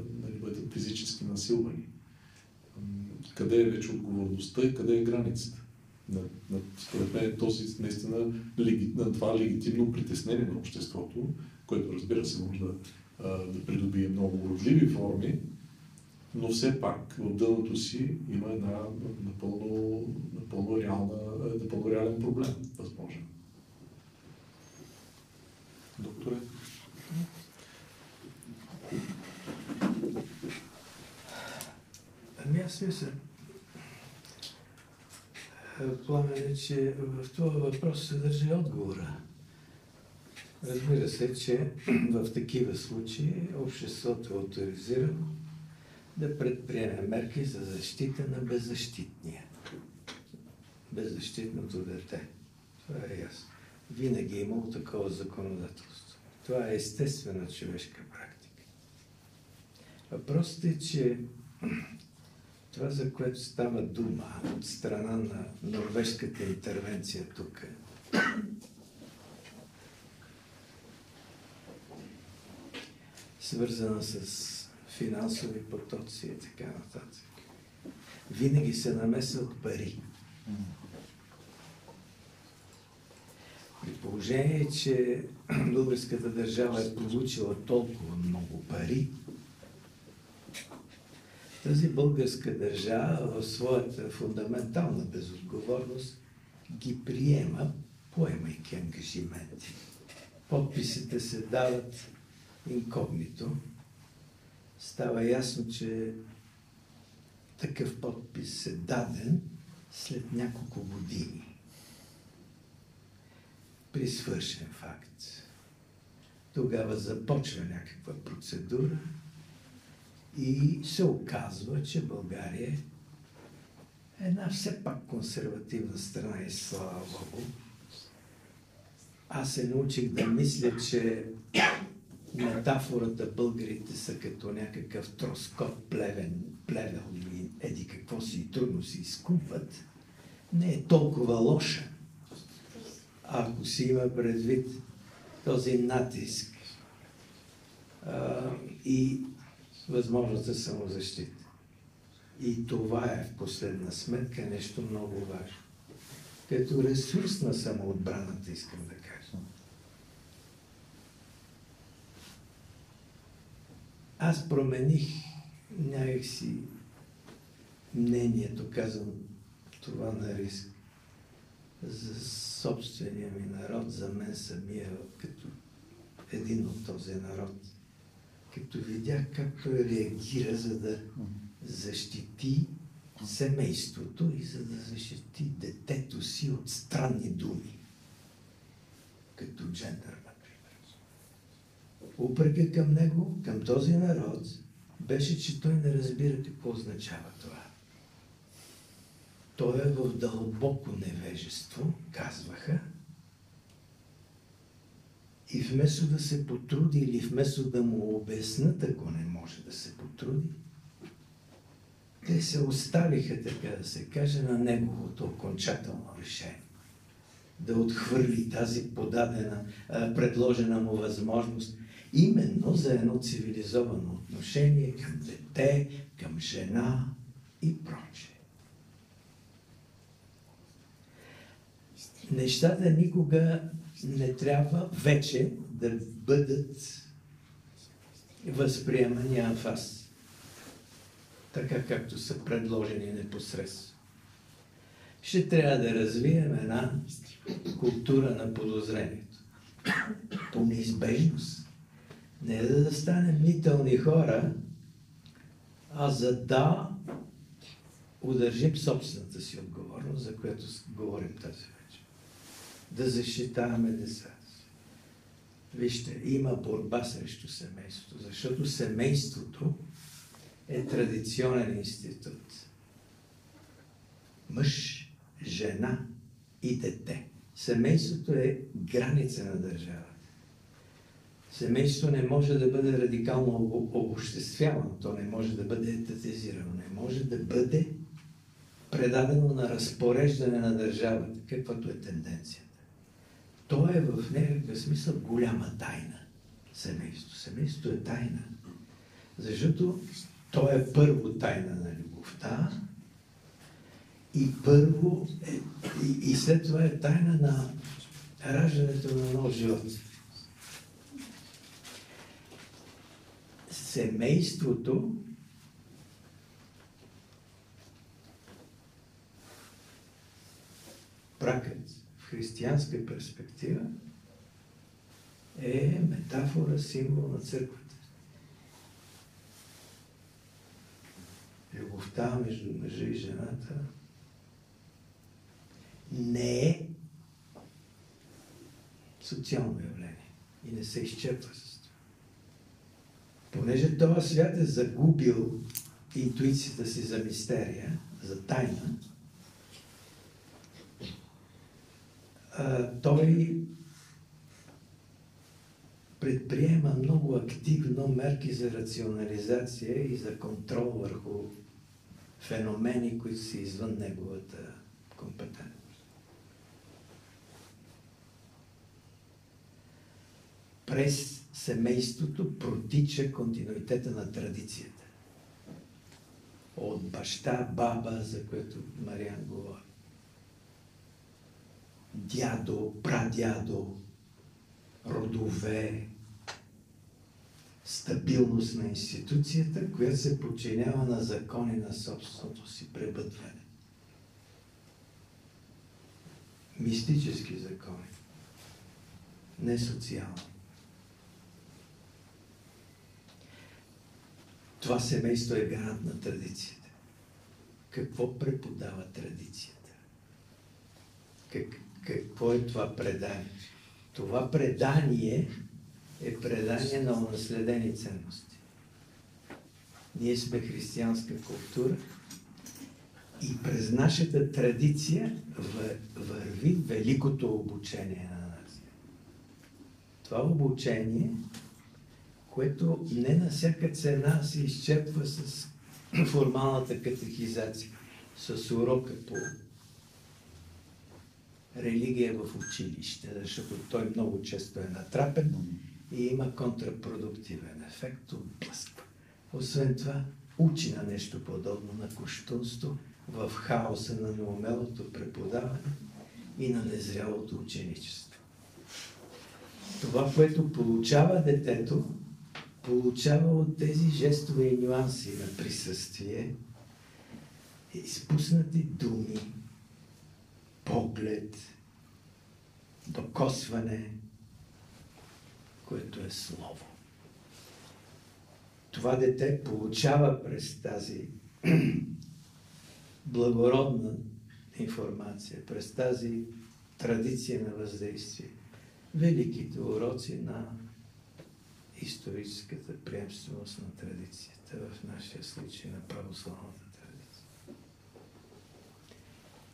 Speaker 4: да не бъдат физически насилвани. Къде е вече отговорността и къде е границата? Според мен е този наистина на това легитимно притеснение на обществото, което разбира се може да, да придобие много уродливи форми, но все пак в дъното си има една напълно, напълно, реална, напълно реален проблем възможен. Докторе?
Speaker 5: Ами аз мисля, пламене, че в това въпрос се държи отговора. Разбира се, че в такива случаи обществото е авторизирано да предприеме мерки за защита на беззащитния. Беззащитното дете. Това е ясно. Винаги е имало такова законодателство. Това е естествена човешка практика. Въпросът е, че това, за което става дума от страна на норвежската интервенция тук, свързана с финансови потоци и така нататък. Винаги се намесват пари. При положение, че българската държава е получила толкова много пари, тази българска държава в своята фундаментална безотговорност ги приема, поемайки ангажименти. Подписите се дават инкогнито. Става ясно, че такъв подпис е даден след няколко години. При свършен факт. Тогава започва някаква процедура и се оказва, че България е една все пак консервативна страна и слава Богу. Аз се научих да мисля, че метафората българите са като някакъв троскот плевен, плевел или еди какво си трудно си изкупват, не е толкова лоша. Ако си има предвид този натиск а, и възможност за самозащита. И това е в последна сметка нещо много важно. Като ресурс на самоотбраната, искам да кажа. Аз промених някакси мнението, казвам това на риск, за собствения ми народ, за мен самия, като един от този народ – като видях как той реагира, за да защити семейството и за да защити детето си от странни думи, като джендър, например. Упрека към него, към този народ, беше, че той не разбира какво означава това. Той е в дълбоко невежество, казваха, и вместо да се потруди или вместо да му обяснат, ако не може да се потруди, те се оставиха, така да се каже, на неговото окончателно решение. Да отхвърли тази подадена, предложена му възможност, именно за едно цивилизовано отношение към дете, към жена и прочее. Нещата никога не трябва вече да бъдат възприемани анфас, така както са предложени непосредствено. Ще трябва да развием една култура на подозрението. По неизбежност. Не да, да станем нителни хора, а за да удържим собствената си отговорност, за която говорим тази да защитаваме децата си. Вижте, има борба срещу семейството, защото семейството е традиционен институт. Мъж, жена и дете. Семейството е граница на държавата. Семейството не може да бъде радикално обобществявано, то не може да бъде етатизирано, не може да бъде предадено на разпореждане на държавата, каквато е тенденция. То е в някакъв смисъл голяма тайна. Семейство. Семейството е тайна. Защото то е първо тайна на любовта и първо е, и, и след това е тайна на раждането на нов живот. Семейството бракът християнска перспектива е метафора, символ на църквата. Любовта между мъжа и жената не е социално явление. И не се изчерпва с това. Понеже този свят е загубил интуицията си за мистерия, за тайна, той предприема много активно мерки за рационализация и за контрол върху феномени, които са извън неговата компетентност. През семейството протича континуитета на традицията. От баща, баба, за което Мариан говори. Дядо, прадядо, родове, стабилност на институцията, която се подчинява на закони на собственото си пребъдване. Мистически закони, не социални. Това семейство е гарант на традицията. Какво преподава традицията? Как, какво е това предание? Това предание е предание на унаследени ценности. Ние сме християнска култура и през нашата традиция върви великото обучение на нация. Това обучение, което не на всяка цена се изчерпва с формалната катехизация, с урока по религия в училище, защото той много често е натрапен и има контрапродуктивен ефект от блъсква. Освен това, учи на нещо подобно на куштунство в хаоса на неумелото преподаване и на незрялото ученичество. Това, което получава детето, получава от тези жестове и нюанси на присъствие, изпуснати думи, поглед, докосване, което е слово. Това дете получава през тази благородна информация, през тази традиция на въздействие, великите уроци на историческата приемственост на традицията, в нашия случай на православната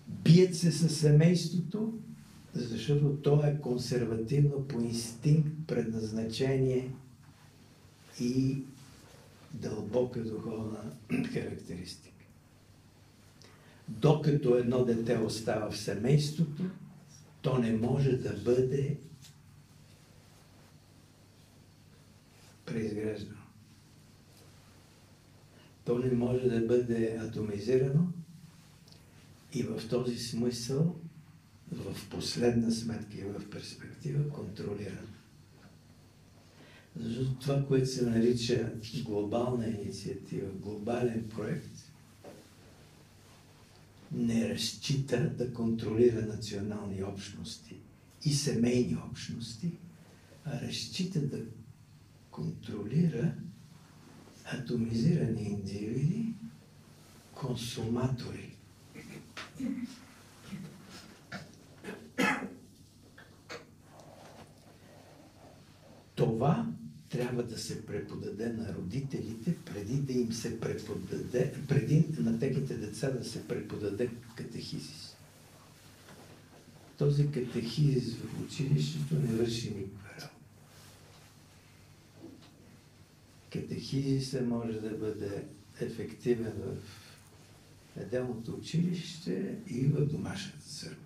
Speaker 5: бият се със семейството, защото то е консервативно по инстинкт, предназначение и дълбока духовна характеристика. Докато едно дете остава в семейството, то не може да бъде преизграждано. То не може да бъде атомизирано, и в този смисъл, в последна сметка и в перспектива, контролиран. Защото това, което се нарича глобална инициатива, глобален проект, не разчита да контролира национални общности и семейни общности, а разчита да контролира атомизирани индивиди, консуматори това трябва да се преподаде на родителите, преди да им се преподаде, преди на техните деца да се преподаде катехизис. Този катехизис в училището не върши никаква работа. Катехизисът може да бъде ефективен в неделното училище и в домашната църква.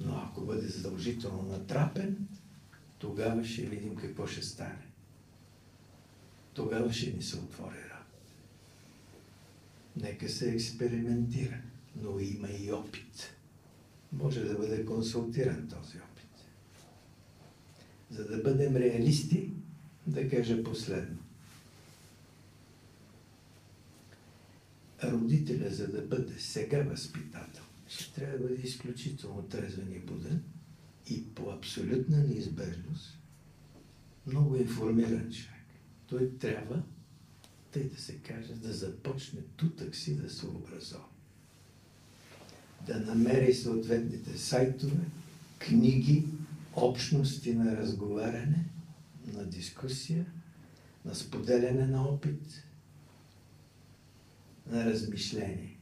Speaker 5: Но ако бъде задължително натрапен, тогава ще видим какво ще стане. Тогава ще ни се отвори работа. Нека се експериментира, но има и опит. Може да бъде консултиран този опит. За да бъдем реалисти, да кажа последно. Родителя, за да бъде сега възпитател, ще трябва да бъде изключително трезвен и буден и по абсолютна неизбежност много информиран човек. Той трябва, тъй да се каже, да започне тутък си да се образова. Да намери съответните сайтове, книги, общности на разговаряне, на дискусия, на споделяне на опит, на размишление.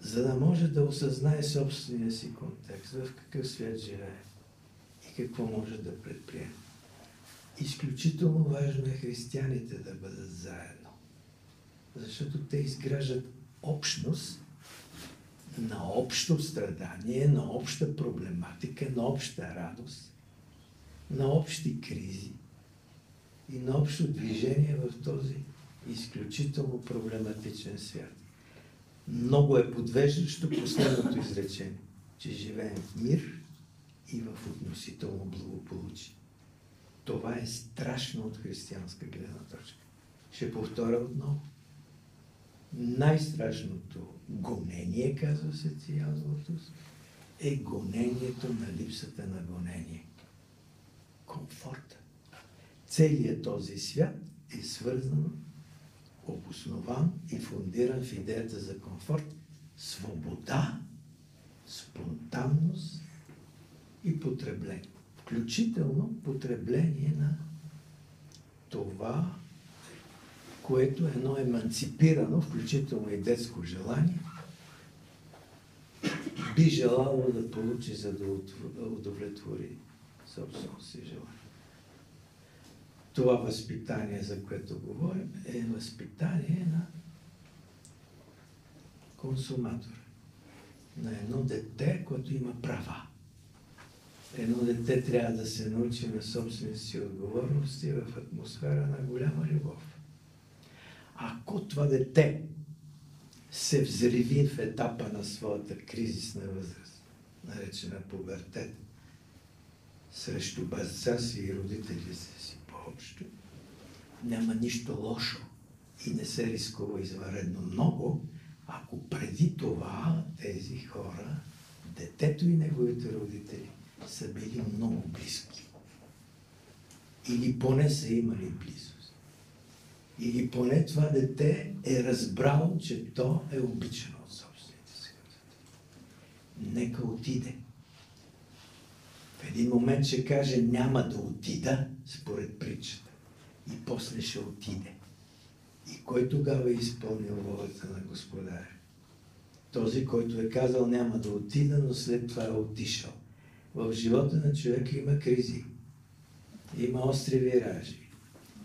Speaker 5: За да може да осъзнае собствения си контекст, в какъв свят живее и какво може да предприеме. Изключително важно е християните да бъдат заедно. Защото те изграждат общност на общо страдание, на обща проблематика, на обща радост, на общи кризи и на общо движение в този изключително проблематичен свят. Много е подвеждащо последното изречение, че живеем в мир и в относително благополучие. Това е страшно от християнска гледна точка. Ще повторя отново. Най-страшното гонение, казва се Златус, е гонението на липсата на гонение. Комфорта. Целият този свят е свързан, обоснован и фундиран в идеята за комфорт, свобода, спонтанност и потребление включително потребление на това, което е едно еманципирано, включително и детско желание, би желало да получи, за да удовлетвори собственото си желание. Това възпитание, за което говорим, е възпитание на консуматора. На едно дете, което има права едно дете трябва да се научи на собствените си отговорности в атмосфера на голяма любов. Ако това дете се взриви в етапа на своята кризисна възраст, наречена пубертет, срещу базца си и родителите си по-общо, няма нищо лошо и не се рискува изваредно много, ако преди това тези хора, детето и неговите родители, са били много близки. Или поне са имали близост. Или поне това дете е разбрало, че то е обичано от собствените си Нека отиде. В един момент ще каже, няма да отида, според притчата. И после ще отиде. И кой тогава е изпълнил волята на господаря? Този, който е казал, няма да отида, но след това е отишъл в живота на човека има кризи, има остри виражи,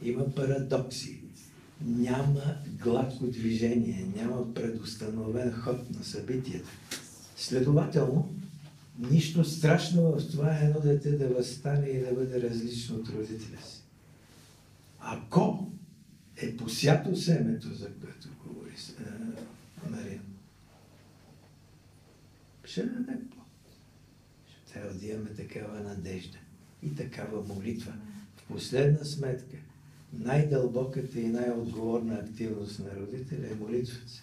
Speaker 5: има парадокси, няма гладко движение, няма предустановен ход на събитията. Следователно, нищо страшно в това е едно дете да възстане и да бъде различно от родителя си. Ако е посято семето, за което говори Мария, ще даде трябва да имаме такава надежда и такава молитва. В последна сметка, най-дълбоката и най-отговорна активност на родителя е молитвата се.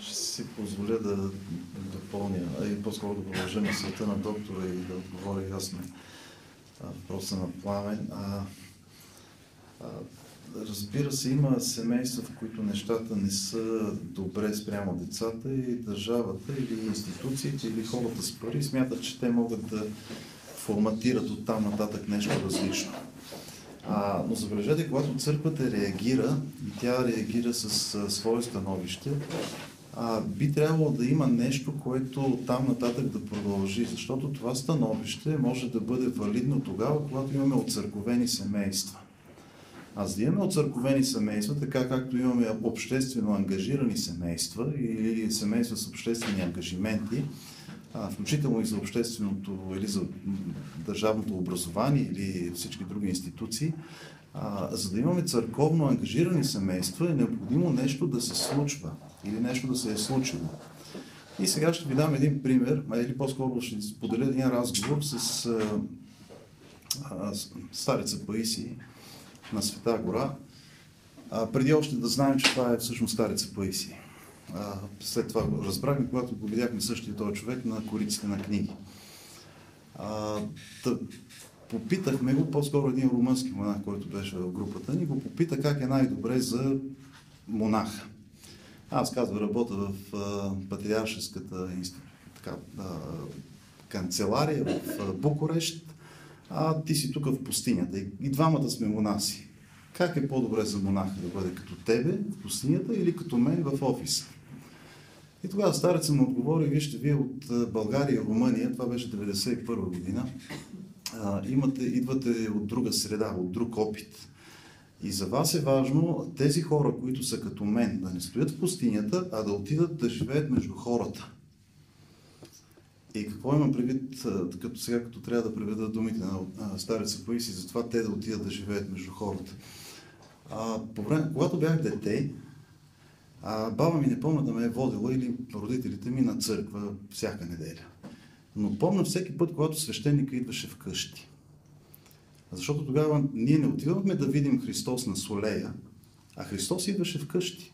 Speaker 6: Ще си позволя да допълня, а и по-скоро да продължа на света на доктора и да отговоря ясно въпроса на пламен. А, а, Разбира се, има семейства, в които нещата не са добре спрямо децата и държавата или институциите или хората с пари смятат, че те могат да форматират от там нататък нещо различно. А, но забележете, когато църквата реагира и тя реагира с а, свое становище, а, би трябвало да има нещо, което там нататък да продължи, защото това становище може да бъде валидно тогава, когато имаме отцърковени семейства. А за да имаме отцърковени семейства, така както имаме обществено ангажирани семейства или семейства с обществени ангажименти, включително и за общественото или за държавното образование или всички други институции, за да имаме църковно ангажирани семейства е необходимо нещо да се случва или нещо да се е случило. И сега ще ви дам един пример, или по-скоро ще споделя един разговор с стареца Паисий, на Света гора, а, преди още да знаем, че това е всъщност стареца Паиси. А, след това го разбрахме, когато го видяхме същия този човек на кориците на книги. А, тъ, попитахме го, по-скоро един румънски монах, който беше в групата ни, го попита как е най-добре за монаха. Аз казвам, работя в патриаршеската така, а, канцелария в Букурещ, а ти си тук в пустинята. И, и двамата сме монаси. Как е по-добре за монаха да бъде като тебе в пустинята или като мен в офиса? И тогава стареца му отговори, вижте, вие от България и Румъния, това беше 1991 година, а, имате, идвате от друга среда, от друг опит. И за вас е важно тези хора, които са като мен, да не стоят в пустинята, а да отидат да живеят между хората. И какво имам предвид, като сега, като трябва да преведа думите на стареца Паиси, затова те да отидат да живеят между хората. А, време, когато бях дете, а, баба ми не помня да ме е водила или родителите ми на църква всяка неделя. Но помня всеки път, когато свещеника идваше вкъщи. Защото тогава ние не отивахме да видим Христос на Солея, а Христос идваше вкъщи.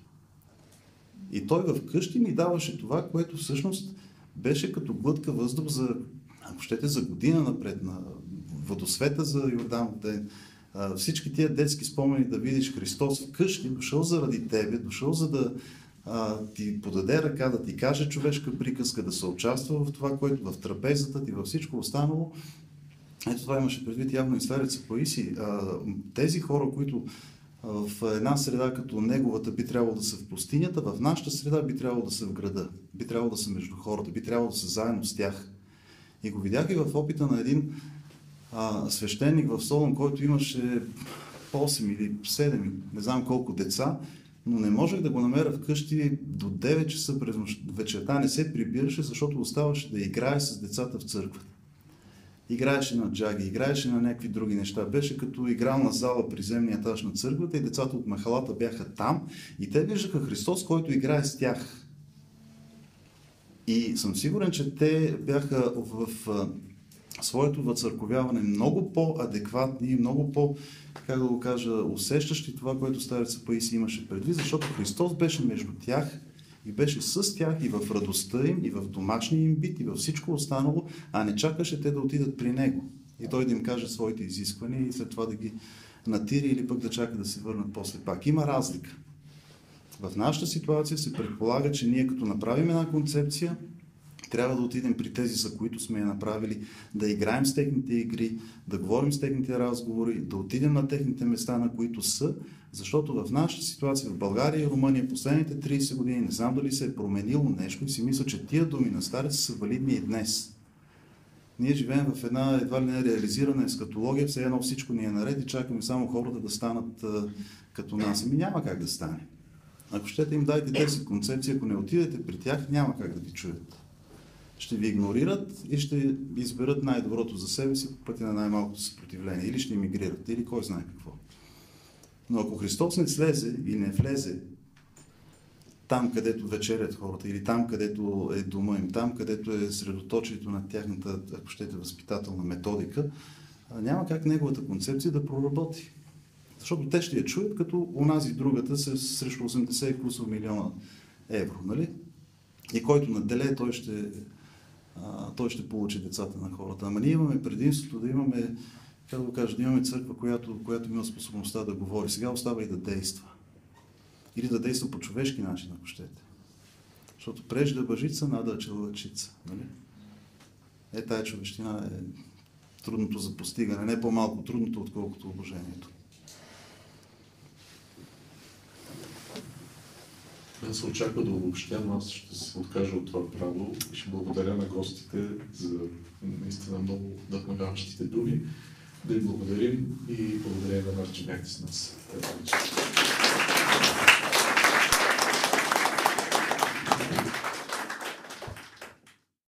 Speaker 6: И Той в къщи ни даваше това, което всъщност беше като глътка въздух за, ако щете, за година напред, на водосвета за Йордан ден. Всички тия детски спомени да видиш Христос вкъщи, дошъл заради тебе, дошъл за да а, ти подаде ръка, да ти каже човешка приказка, да се участва в това, което в трапезата ти, във всичко останало. Ето това имаше предвид явно и стареца Паиси. Тези хора, които в една среда като неговата би трябвало да са в пустинята, в нашата среда би трябвало да са в града, би трябвало да са между хората, би трябвало да са заедно с тях. И го видях и в опита на един а, свещеник в Солон, който имаше 8 или 7, не знам колко деца, но не можех да го намеря вкъщи до 9 часа през вечерта. Не се прибираше, защото оставаше да играе с децата в църквата. Играеше на джаги, играеше на някакви други неща. Беше като игрална зала при земния етаж на църквата и децата от махалата бяха там и те виждаха Христос, който играе с тях. И съм сигурен, че те бяха в, в своето въцърковяване много по-адекватни, много по- как да го кажа, усещащи това, което стареца Паиси имаше предвид, защото Христос беше между тях и беше с тях и в радостта им, и в домашния им бит, и във всичко останало, а не чакаше те да отидат при него. И той да им каже своите изисквания и след това да ги натири или пък да чака да се върнат после пак. Има разлика. В нашата ситуация се предполага, че ние като направим една концепция, трябва да отидем при тези, за които сме я направили, да играем с техните игри, да говорим с техните разговори, да отидем на техните места, на които са, защото в нашата ситуация в България и Румъния последните 30 години не знам дали се е променило нещо и си мисля, че тия думи на стареца са валидни и днес. Ние живеем в една едва ли не реализирана ескатология, все едно всичко ни е наред и чакаме само хората да станат като нас. Ами няма как да стане. Ако щете им дайте 10 концепции, ако не отидете при тях, няма как да ви чуят ще ви игнорират и ще изберат най-доброто за себе си по пътя на най-малкото съпротивление. Или ще иммигрират, или кой знае какво. Но ако Христос не слезе и не влезе там, където вечерят хората, или там, където е дома им, там, където е средоточието на тяхната, ако щете, възпитателна методика, няма как неговата концепция да проработи. Защото те ще я чуят като унази другата с, срещу 80 кусов милиона евро, нали? И който наделе, той ще той ще получи децата на хората. Ама ние имаме предимството да имаме, как да го кажа, да имаме църква, която, която има способността да говори. Сега остава и да действа. Или да действа по човешки начин, ако щете. Защото прежда бъжица, нада человечица. Нали? Е, тая човещина е трудното за постигане, не по-малко трудното, отколкото обожението.
Speaker 4: Мен се очаква да обобщя, но аз ще се откажа от това право и ще благодаря на гостите за наистина много вдъхновяващите думи. Да им благодарим и благодаря на вас, че бяхте с нас.